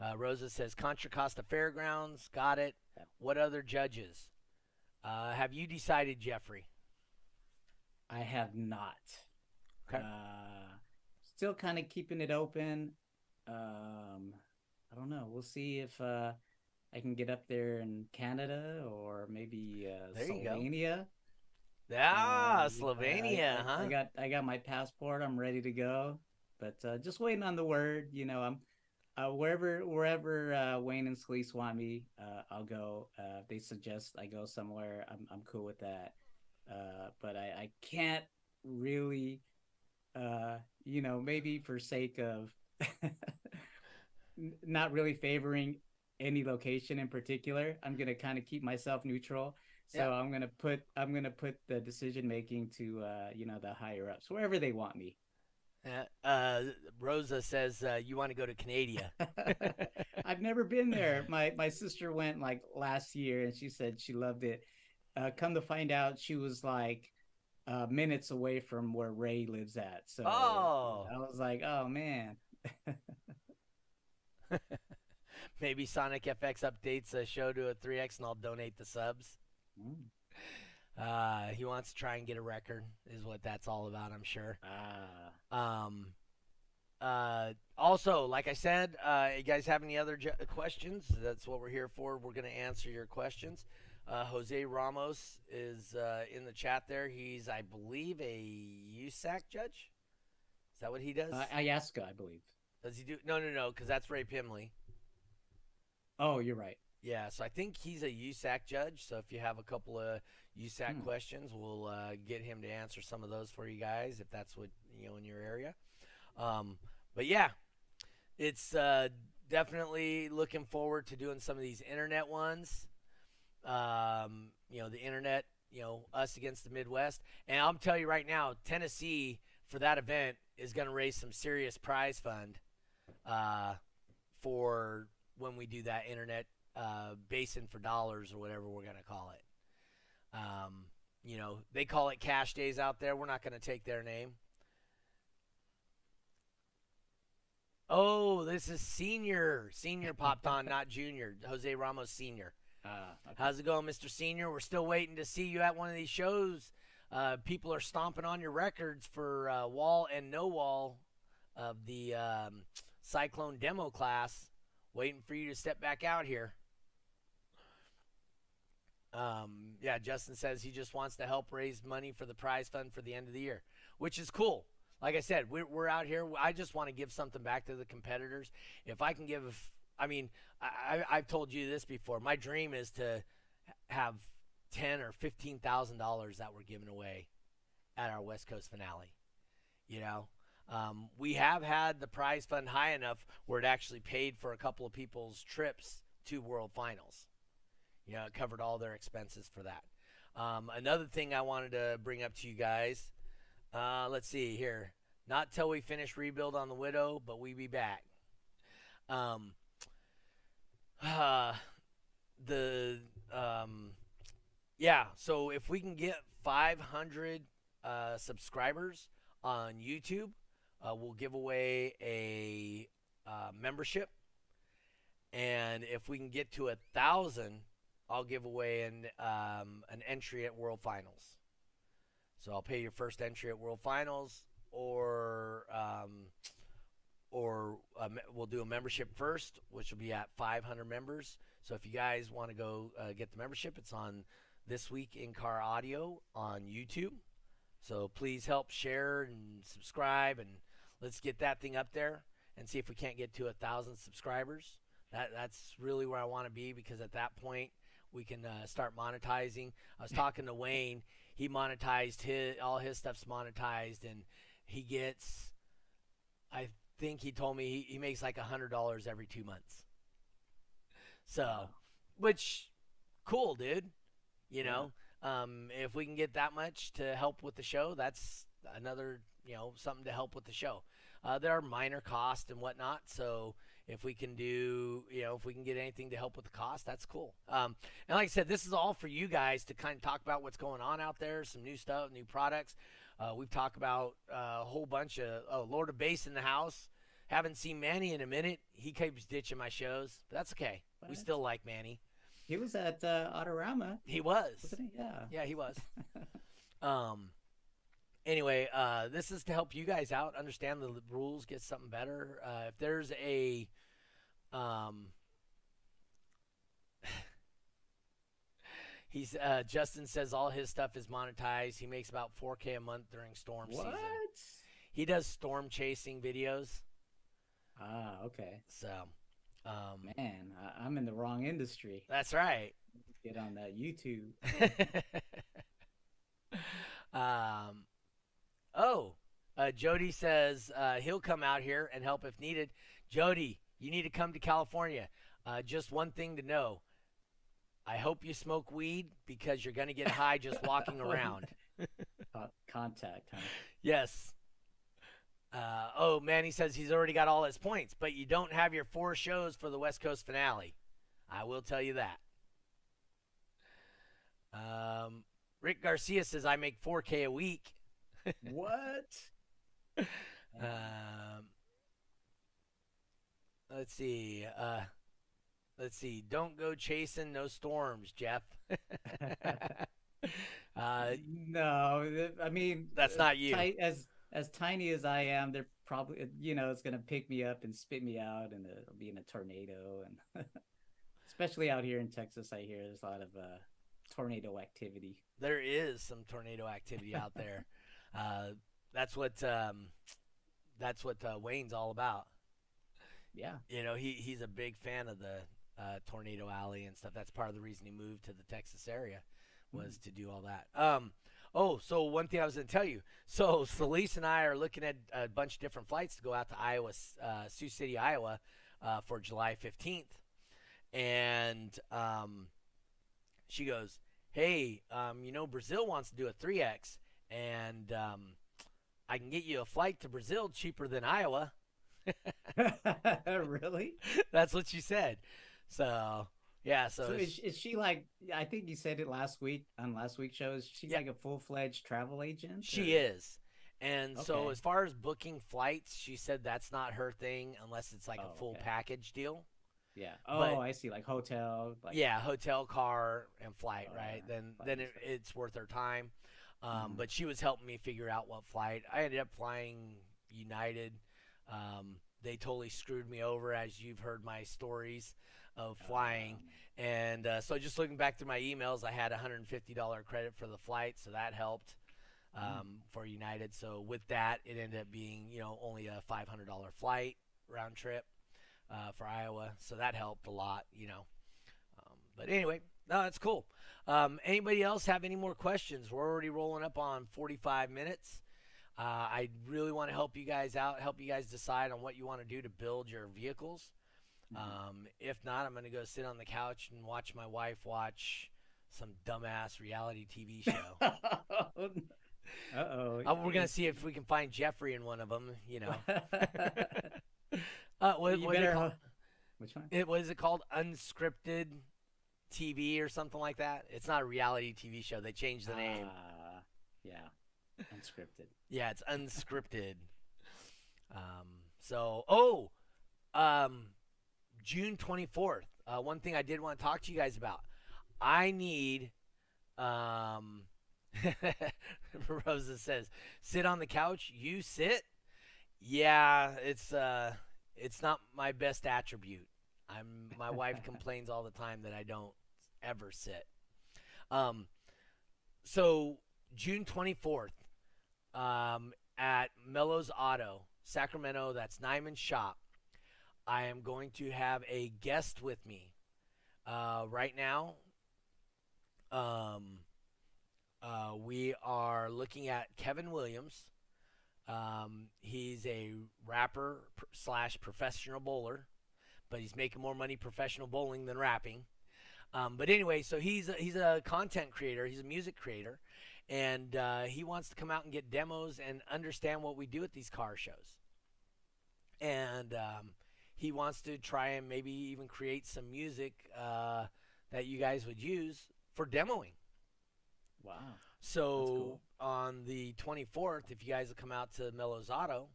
Uh, Rosa says Contra Costa Fairgrounds. Got it. What other judges? Uh, have you decided, Jeffrey?
I have not.
Okay.
Uh, still kind of keeping it open. Um, I don't know. We'll see if uh, I can get up there in Canada or maybe uh,
There you go.
Slovenia.
Ah,
Uh,
Slovenia, huh?
I got I got my passport. I'm ready to go. But uh, just waiting on the word. You know, I'm uh, wherever wherever uh, Wayne and Scalise want me, uh, I'll go. Uh, if they suggest I go somewhere, I'm I'm cool with that. Uh, but I, I can't really, uh, you know, maybe for sake of [LAUGHS] not really favoring any location in particular, I'm gonna kind of keep myself neutral. So
Yeah.
I'm gonna put I'm gonna put the decision making to uh, you know the higher ups wherever they want me.
Uh, uh, Rosa says uh, you want to go to Canada. [LAUGHS] [LAUGHS]
I've never been there. My my sister went like last year, and she said she loved it. Uh, come to find out, she was like uh, minutes away from where Ray lives at. So
Oh.
I was like, oh man. [LAUGHS]
Maybe Sonic FX updates a show to a 3X and I'll donate the subs. Uh, he wants to try and get a record, is what that's all about, I'm sure.
Ah,
Um, uh, also, like I said, uh, you guys have any other ju- questions? That's what we're here for. We're going to answer your questions. Uh, Jose Ramos is uh, in the chat there. He's, I believe, a USAC judge. Is that what he does?
uh, IASCA, I believe.
does he do? No, no, no, because that's Ray Pimley.
Oh, you're right.
Yeah, so I think he's a USAC judge. So if you have a couple of USAC
Hmm.
questions, we'll uh, get him to answer some of those for you guys if that's what you know in your area. Um, but yeah, it's uh, definitely looking forward to doing some of these internet ones. Um, you know, the internet, you know, us against the Midwest, and I'm telling you right now, Tennessee for that event is going to raise some serious prize fund uh, for when we do that internet uh, basin for dollars or whatever we're going to call it. Um, you know, they call it cash days out there. We're not going to take their name. Oh, this is senior. Senior popped on, [LAUGHS] not junior. Jose Ramos Senior.
Ah, okay.
How's it going, Mr. Senior? We're still waiting to see you at one of these shows. Uh, people are stomping on your records for uh, wall and no wall of the um, Cyclone demo class. Waiting for you to step back out here. Um, yeah, Justin says he just wants to help raise money for the prize fund for the end of the year, which is cool. Like I said, we're, we're out here. I just want to give something back to the competitors. If I can give, I mean, I, I've told you this before. My dream is to have ten or fifteen thousand dollars that we're giving away at our West Coast finale. You know, Um, we have had the prize fund high enough where it actually paid for a couple of people's trips to World Finals. You know, it covered all their expenses for that. Um, another thing I wanted to bring up to you guys. Uh, let's see here. Not till we finish rebuild on the widow, but we be back. Um, uh, the um, yeah. So if we can get 500 uh, subscribers on YouTube, uh, we'll give away a uh, membership, and if we can get to a thousand, I'll give away an um, an entry at World Finals. So I'll pay your first entry at World Finals, or um, or uh, we'll do a membership first, which will be at 500 members. So if you guys want to go uh, get the membership, it's on this week in car audio on YouTube. So please help share and subscribe, and let's get that thing up there and see if we can't get to a thousand subscribers. That that's really where I want to be because at that point we can uh, start monetizing. I was talking to Wayne. He monetized his all his stuff's monetized, and he gets. I think he told me he, he makes like a hundred dollars every two months. So, which cool, dude. You know, yeah. um, if we can get that much to help with the show, that's another you know something to help with the show. Uh, there are minor costs and whatnot, so if we can do, you know, if we can get anything to help with the cost, that's cool. Um, and like I said, this is all for you guys to kind of talk about what's going on out there, some new stuff, new products. Uh, we've talked about uh, a whole bunch of oh, Lord of Bass in the house. Haven't seen Manny in a minute. He keeps ditching my shows, but that's okay. What? We still like Manny.
He was at uh, Autorama.
He was.
He? Yeah.
Yeah, he was. [LAUGHS] um. Anyway, uh, this is to help you guys out, understand the rules, get something better. Uh, if there's a, um, [SIGHS] he's uh, Justin says all his stuff is monetized. He makes about 4K a month during storm
what?
season. He does storm chasing videos.
Ah, okay.
So, um,
man, I, am in the wrong industry.
That's right.
Get on that YouTube. [LAUGHS]
um, oh, uh, Jody says uh, he'll come out here and help if needed. Jody, you need to come to California. Uh, just one thing to know. I hope you smoke weed because you're going to get high just walking [LAUGHS] around.
contact, huh?
Yes. Uh, oh, Manny says he's already got all his points, but you don't have your four shows for the West Coast finale. I will tell you that. Um, Rick Garcia says I make 4K a week.
What? [LAUGHS]
um, let's see. Uh, let's see. Don't go chasing no storms, Jeff. [LAUGHS]
uh, no, I mean
that's not you.
As as tiny as I am, they're probably you know it's gonna pick me up and spit me out, and it'll be in a tornado. And [LAUGHS] especially out here in Texas, I hear there's a lot of uh, tornado activity.
There is some tornado activity out there. Uh, that's what um, that's what uh, Wayne's all about.
Yeah,
you know he he's a big fan of the uh, tornado alley and stuff. That's part of the reason he moved to the Texas area was mm. to do all that. Um, Oh, so one thing I was going to tell you. So Celise and I are looking at a bunch of different flights to go out to Iowa, uh, Sioux City, Iowa, uh, for July 15th. And um, she goes, hey, um, you know, Brazil wants to do a 3X, and um, I can get you a flight to Brazil cheaper than Iowa. [LAUGHS]
really? [LAUGHS]
That's what she said. So yeah, so,
so is, is, she like? I think you said it last week on last week's show. Is she yeah. like a full fledged travel agent?
She or? is, and okay. so as far as booking flights, she said that's not her thing unless it's like oh, a full okay. package deal.
Yeah. Oh, but, I see. Like hotel. Like...
Yeah, hotel, car, and flight. Oh, right. Yeah. Then flight then it, it's worth her time. Um, mm-hmm. But she was helping me figure out what flight. I ended up flying United. Um, they totally screwed me over, as you've heard my stories of flying. And uh, so just looking back through my emails, I had $150 credit for the flight, so that helped um, mm. for United. So with that, it ended up being you know only a $500 flight round trip uh, for Iowa, so that helped a lot, you know. Um, but anyway, no, that's cool. Um, anybody else have any more questions? We're already rolling up on 45 minutes. Uh, I really want to help you guys out, help you guys decide on what you want to do to build your vehicles.
Mhm.
Um, if not, I'm going to go sit on the couch and watch my wife watch some dumbass reality TV [LAUGHS] show.
uh oh.
uh, we're going to see if we can find Jeffrey in one of them, you know. [LAUGHS] uh, what,
You
what is it
better
called?
Which one?
It was it called unscripted TV or something like that. It's not a reality TV show. They changed the name.
Ah, yeah, unscripted.
Yeah, it's unscripted. [LAUGHS] um, so oh, um, June twenty fourth. Uh, one thing I did want to talk to you guys about. I need. Um, [LAUGHS] Rosa says, "Sit on the couch. You sit." Yeah, it's uh, it's not my best attribute. I'm. My wife [LAUGHS] complains all the time that I don't ever sit. Um, so June twenty fourth, um, at Mellows Auto, Sacramento. That's Nyman Shop. I am going to have a guest with me. Uh, right now, um, uh, we are looking at Keven Williams. Um, he's a rapper slash professional bowler, but he's making more money professional bowling than rapping. Um, but anyway, so he's a, he's a content creator. He's a music creator, and uh, he wants to come out and get demos and understand what we do at these car shows. And um, he wants to try and maybe even create some music uh, that you guys would use for demoing.
Wow.
So
cool.
on the 24th, if you guys will come out to Mellows Auto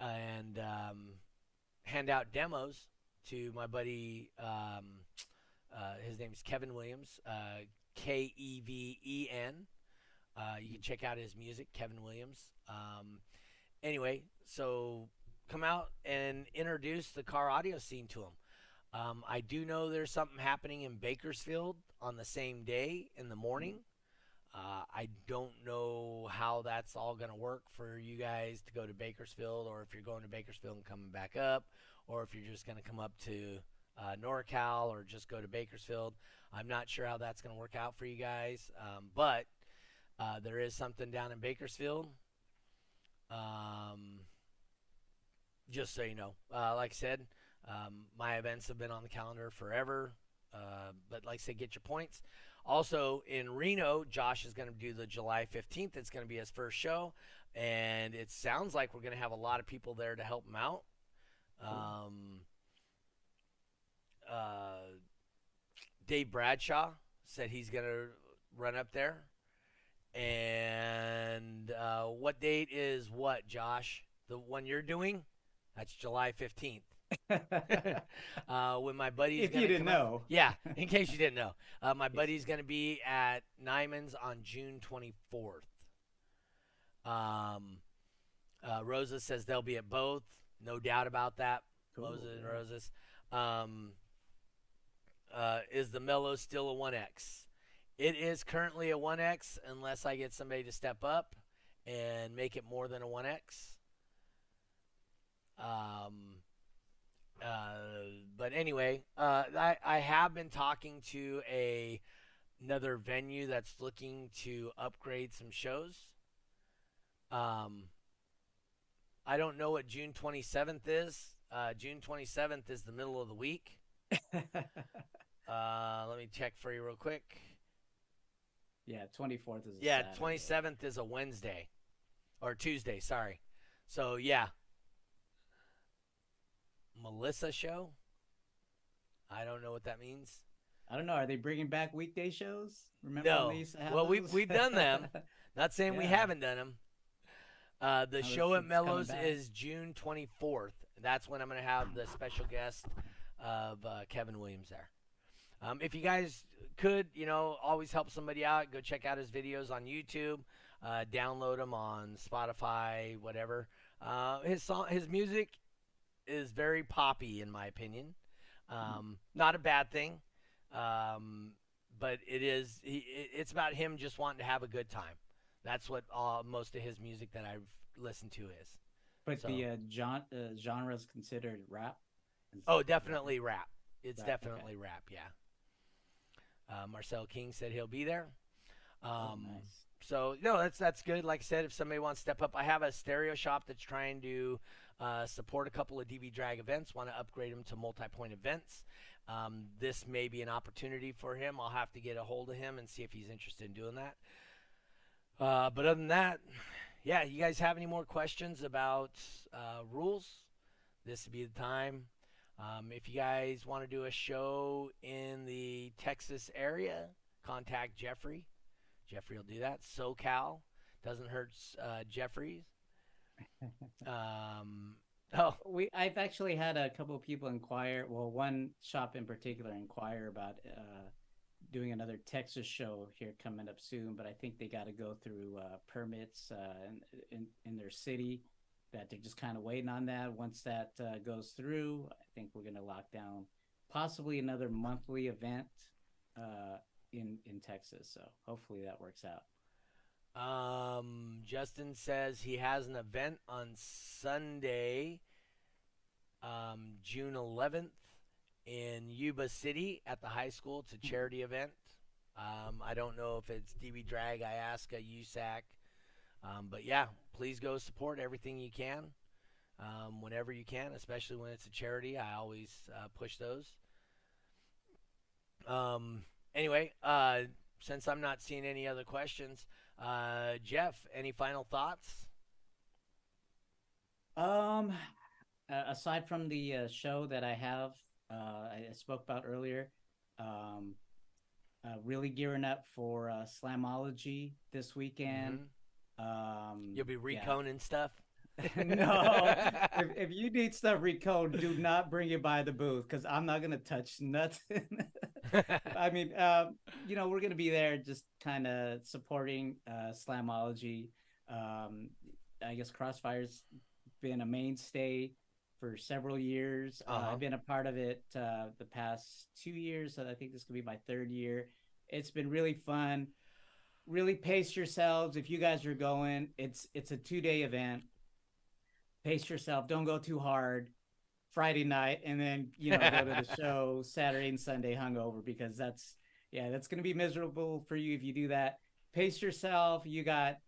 and um, hand out demos to my buddy, um, uh, his is Keven Williams, uh, K E V E N. Uh, you can check out his music, Keven Williams. Um, anyway, so come out and introduce the car audio scene to him. Um, I do know there's something happening in Bakersfield on the same day in the morning. Uh, I don't know how that's all going to work for you guys to go to Bakersfield, or if you're going to Bakersfield and coming back up, or if you're just going to come up to uh, NorCal or just go to Bakersfield. I'm not sure how that's going to work out for you guys, um, but uh, there is something down in Bakersfield. Um, just so you know, uh, like I said, um, my events have been on the calendar forever. Uh, but like I said, get your points. Also in Reno, Josh is going to do the July 15th. It's going to be his first show, and it sounds like we're going to have a lot of people there to help him out. Um, uh, Dave Bradshaw said he's going to run up there. And uh, what date is what, Josh? The one you're doing? That's July 15th. [LAUGHS] uh, when my buddy's
if you didn't know.
yeah, in case you didn't know, uh, my buddy's going to be at Nyman's on June 24th. Um, uh, Rosa says they'll be at both. No doubt about that.
Cool.
Moses and Roses. Um, uh, is the Mellow still a 1X? It is currently a 1X unless I get somebody to step up and make it more than a 1X. Um, uh, but anyway, uh, I, I have been talking to a another venue that's looking to upgrade some shows. Um, I don't know what June 27th is. Uh, June 27th is the middle of the week. [LAUGHS] Uh, let me check for you real quick.
yeah, twenty fourth is. a
Yeah,
Saturday.
27th is a Wednesday or Tuesday, sorry. So, yeah. Melissa show? I don't know what that means.
I don't know. Are they bringing back weekday shows? Remember
No.
when they used to have
Well, we've- we've done them. [LAUGHS] Not saying we haven't done them. Uh, the show at Mellows is June 24th. That's when I'm going to have the special guest of uh, Keven Williams there. Um, if you guys could, you know, always help somebody out, go check out his videos on YouTube, uh, download them on Spotify, whatever. Uh, his song, his music is very poppy, in my opinion. Um, not a bad thing, um, but it is. He, it's about him just wanting to have a good time. That's what all, most of his music that I've listened to is.
But
So-
the uh, gen- uh, genre is considered rap. Is-
Oh, definitely rap. It's
Rap, okay.
definitely rap. Yeah. Uh, Marcel King said he'll be there.
Oh,
Um,
nice.
so no, that's that's good. Like I said, if somebody wants to step up, I have a stereo shop that's trying to uh, support a couple of DB Drag events. Want to upgrade them to multi-point events. Um, this may be an opportunity for him. I'll have to get a hold of him and see if he's interested in doing that. Uh, but other than that, yeah, you guys have any more questions about uh, rules? This would be the time. Um, if you guys want to do a show in the Texas area, contact Jeffrey. Jeffrey will do that. SoCal doesn't hurt uh, Jeffrey. [LAUGHS] Um, oh,
we I've actually had a couple of people inquire. Well, one shop in particular inquire about uh, doing another Texas show here coming up soon, but I think they got to go through uh, permits uh, in, in, in their city. That they're just kind of waiting on that. Once that uh, goes through, I think we're going to lock down possibly another monthly event uh, in in Texas. So hopefully that works out.
Um, Justin says he has an event on Sunday, um, June 11th in Yuba City at the high school. It's a charity event. Um, I don't know if it's DB Drag, Iasca, USAC. Um, but yeah, please go support everything you can um, whenever you can, especially when it's a charity. I always uh, push those. Um, anyway, uh, since I'm not seeing any other questions, uh, Jeff, any final thoughts?
Um, aside from the uh, show that I have, uh, I spoke about earlier, um, uh, really gearing up for uh, Slamology this weekend. Mm-hmm.
Um, You'll be reconing yeah. stuff. [LAUGHS] [LAUGHS]
no, if, if you need stuff reconed, do not bring it by the booth because I'm not gonna touch nothing. [LAUGHS] I mean, uh, you know, we're gonna be there just kind of supporting uh, Slamology. Um, I guess Crossfire's been a mainstay for several years. Uh, uh-huh. Uh, I've been a part of it uh, the past two years, so I think this could be my third year. It's been really fun. Really pace yourselves if you guys are going. It's it's a two day event. Pace yourself. Don't go too hard. Friday night and then you know go to the [LAUGHS] show Saturday and Sunday hungover because that's yeah that's going to be miserable for you if you do that. Pace yourself. You got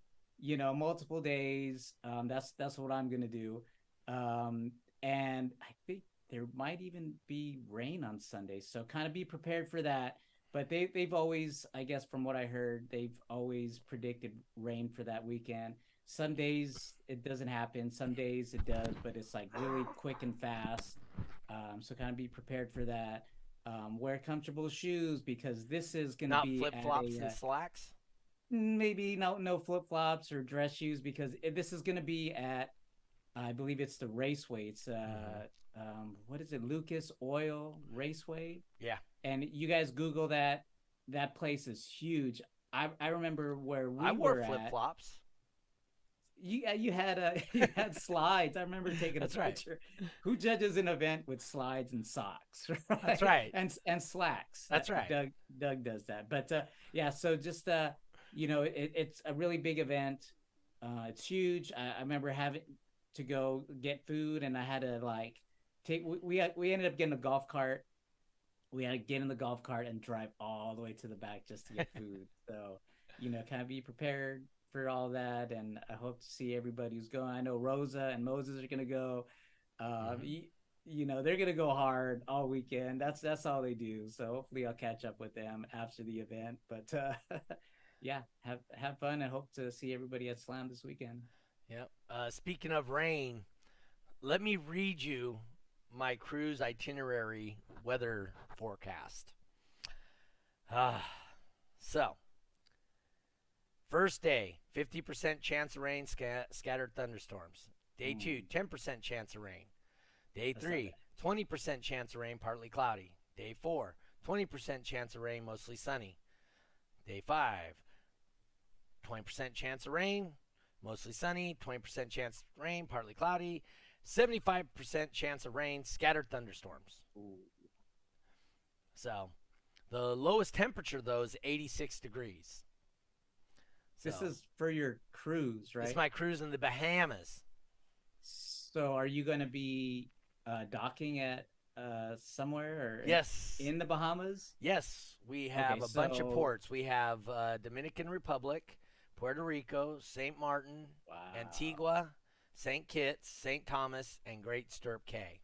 you know multiple days. Um, that's that's what I'm going to do. Um, and I think there might even be rain on Sunday, so kind of be prepared for that. But they they've always, I guess, from what I heard, they've always predicted rain for that weekend. Some days it doesn't happen. Some days it does, but it's like really quick and fast. Um, so kind of be prepared for that. Um, wear comfortable shoes because this is going to be
flip flops and uh, slacks.
Maybe no no flip flops or dress shoes because this is going to be at I believe it's the Raceway. It's uh, mm-hmm. um, what is it? Lucas Oil Raceway.
Yeah.
And you guys Google that. That place is huge. I I remember where we
I
wore
flip flops.
You you had a [LAUGHS] you had slides. I remember taking a That's picture. Right. Who judges an event with slides and socks?
Right? [LAUGHS] That's right.
And and slacks.
That's right.
Doug Doug does that. But uh, yeah, so just uh, you know, it, it's a really big event. Uh, it's huge. I, I remember having to go get food, and I had to like take. We we, we ended up getting a golf cart. We had to get in the golf cart and drive all the way to the back just to get [LAUGHS] food. so, you know, kind of be prepared for all that, and I hope to see everybody who's going. I know Rosa and Moses are gonna go. Uh, mm-hmm. you, you know, they're gonna go hard all weekend. That's that's all they do. So hopefully, I'll catch up with them after the event. But uh, [LAUGHS] yeah, have have fun and hope to see everybody at Slam this weekend.
Yep. Uh, speaking of rain, let me read you my cruise itinerary weather forecast. Ah, so First day, 50% chance of rain, sca- scattered thunderstorms. Day two, 10% chance of rain. Day three, 20% chance of rain, partly cloudy. Day four, 20% chance of rain, mostly sunny. Day five, 20% chance of rain, mostly sunny. 20% chance of rain, partly cloudy. 75% chance of rain, scattered thunderstorms. So, the lowest temperature, though, is 86 degrees.
This is for your cruise, right?
It's my cruise in the Bahamas.
So, are you going to be uh, docking at uh, somewhere or
yes
in the Bahamas?
Yes, we have okay, a so... bunch of ports. We have uh, Dominican Republic, Puerto Rico, St. Martin,
Wow.
Antigua, St. Kitts, St. Thomas, and Great Stirrup Cay.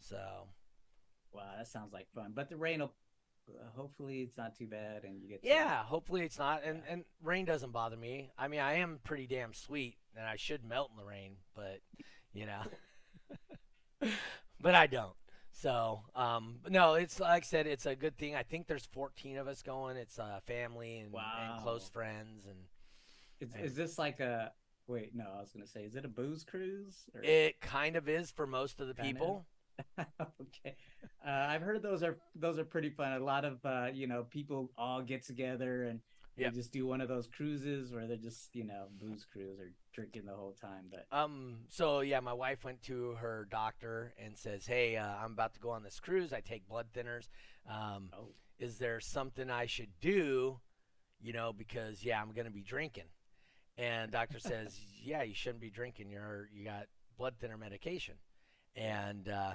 So
Wow, that sounds like fun. But the rain will. Hopefully, it's not too bad, and you get. to-
yeah, hopefully it's not. And and rain doesn't bother me. I mean, I am pretty damn sweet, and I should melt in the rain, but you know, [LAUGHS] but I don't. So, um, no, it's like I said, it's a good thing. I think there's 14 of us going. It's uh, family and, and close friends, and
Is,
and-
is this like a? Wait, no. I was gonna say, is it a booze cruise? Or...
it kind of is for most of the
Kinda.
people. [LAUGHS]
okay. Uh, I've heard those are those are pretty fun. A lot of uh, you know people all get together and they just do one of those cruises where they're just you know booze cruise or drinking the whole time. But
Um. So yeah, my wife went to her doctor and says, "Hey, uh, I'm about to go on this cruise. I take blood thinners. Um,
oh,
is there something I should do? You know, because yeah, I'm gonna be drinking." And doctor says, [LAUGHS] "Yeah, you shouldn't be drinking. You're you got blood thinner medication." And uh,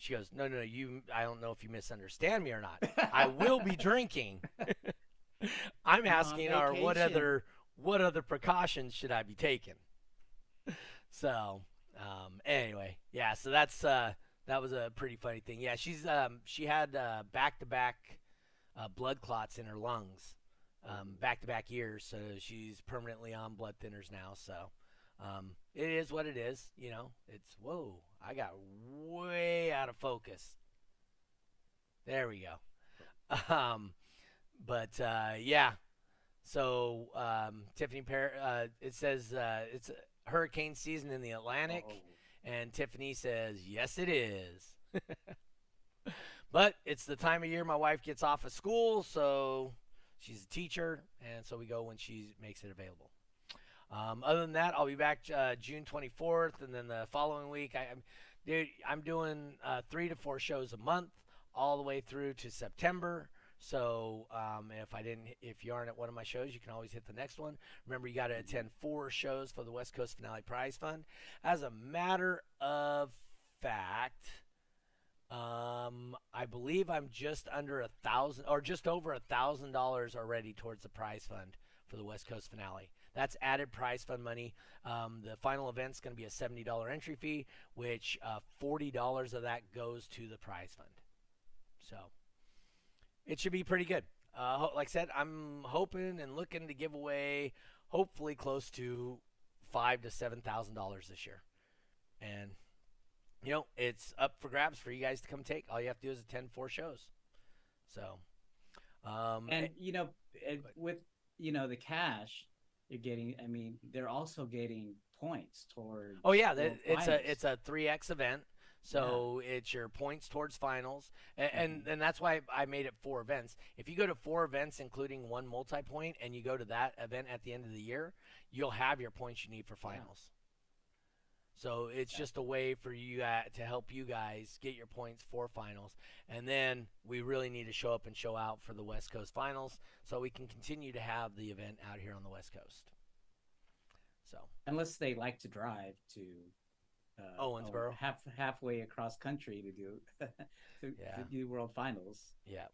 she goes, "No, no, no. You. I don't know if you misunderstand me or not. I will be [LAUGHS] drinking. [LAUGHS] I'm asking her what other what other precautions should I be taking? So, um, anyway, yeah. So that's uh, that was a pretty funny thing. Yeah, she's um, she had uh, back-to-back uh, blood clots in her lungs, um, back-to-back years. So she's permanently on blood thinners now. So um, it is what it is. You know, it's whoa. I got way out of focus. There we go. [LAUGHS] Um, but uh, yeah. So um, Tiffany, Par- uh, it says uh, it's hurricane season in the Atlantic.
oh.
And Tiffany says, Yes, it is. [LAUGHS] but it's the time of year my wife gets off of school, so she's a teacher, and so we go when she makes it available. Um, other than that, I'll be back uh, June 24th, and then the following week, I, I'm, dude, I'm doing uh, three to four shows a month, all the way through to September. So um, if I didn't, if you aren't at one of my shows, you can always hit the next one. Remember, you got to attend four shows for the West Coast Finale Prize Fund. As a matter of fact, um, I believe I'm just under a thousand, or just over a thousand dollars already towards the prize fund for the West Coast finale. That's added prize fund money. Um, the final event's going to be a seventy dollar entry fee, which uh, forty dollars of that goes to the prize fund. So it should be pretty good. Uh, like I said, I'm hoping and looking to give away, hopefully close to five to seven thousand dollars this year, and you know it's up for grabs for you guys to come take. All you have to do is attend four shows. So, um,
and
eh,
you know it, with you know the cash you're getting. I mean, they're also getting points toward.
oh yeah, it's
Finals.
a it's a three X event. So it's your points towards finals, and, mm-hmm. and and that's why I made it four events. If you go to four events, including one multi-point, and you go to that event at the end of the year, you'll have your points you need for
Yeah.
finals. So it's just a way for you uh, to help you guys get your points for finals, and then we really need to show up and show out for the West Coast finals, so we can continue to have the event out here on the West Coast. So
unless they like to drive to uh,
Owensboro.
or half halfway across country to do [LAUGHS] to,
Yeah.
to do world finals.
Yeah.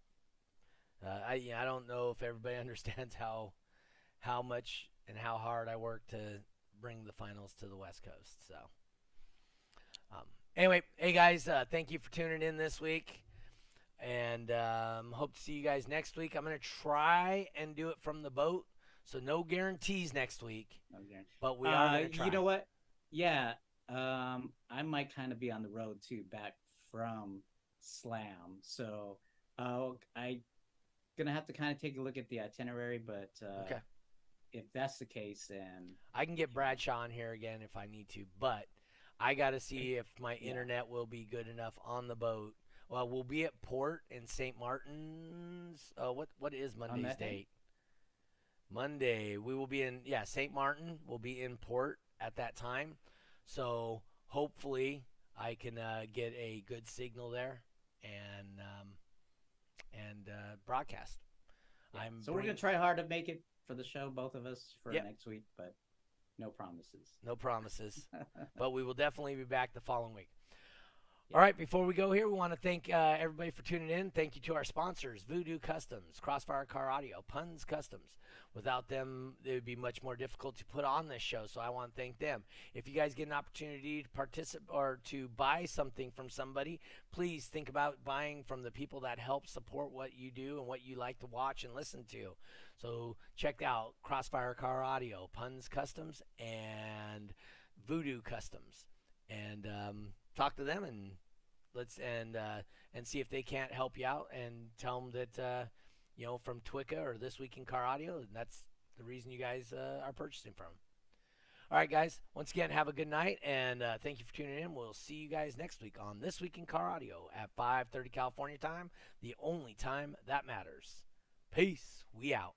Uh, I yeah, I don't know if everybody [LAUGHS] understands how how much and how hard I work to bring the finals to the West Coast. So um, anyway, hey guys, uh, thank you for tuning in this week, and um, hope to see you guys next week. I'm gonna try and do it from the boat, so no guarantees next week,
Okay.
but we are
Uh,
try.
you know what? Yeah, um, I might kind of be on the road too, back from Slam. So uh, I gonna have to kind of take a look at the itinerary, but uh,
Okay.
If that's the case, then
I can get Bradshaw on here again if I need to, but I got to see if my
Yeah.
internet will be good enough on the boat. Well, we'll be at port in St. Martin's. Uh, what what is Monday's
day?
date? Monday we will be in yeah St. Martin. We'll be in port at that time, so hopefully I can uh, get a good signal there and um, and uh, broadcast.
yeah.
I'm
so we're gonna try hard to make it for the show, both of us, for
Yep.
next week, but no promises.
No promises. [LAUGHS] but we will definitely be back the following week. All right, before we go here, we want to thank uh, everybody for tuning in. Thank you to our sponsors, Voodoo Customs, Crossfire Car Audio, Puns Customs. Without them, it would be much more difficult to put on this show, so I want to thank them. If you guys get an opportunity to participate or to buy something from somebody, please think about buying from the people that help support what you do and what you like to watch and listen to. So check out Crossfire Car Audio, Puns Customs, and Voodoo Customs, and um, talk to them and let's and uh, and see if they can't help you out and tell them that uh, you know from Twicka or this week in car audio and that's the reason you guys uh, are purchasing from. All right, guys. Once again, have a good night and uh, thank you for tuning in. We'll see you guys next week on this week in car audio at 5:30 California time, the only time that matters. Peace. We out.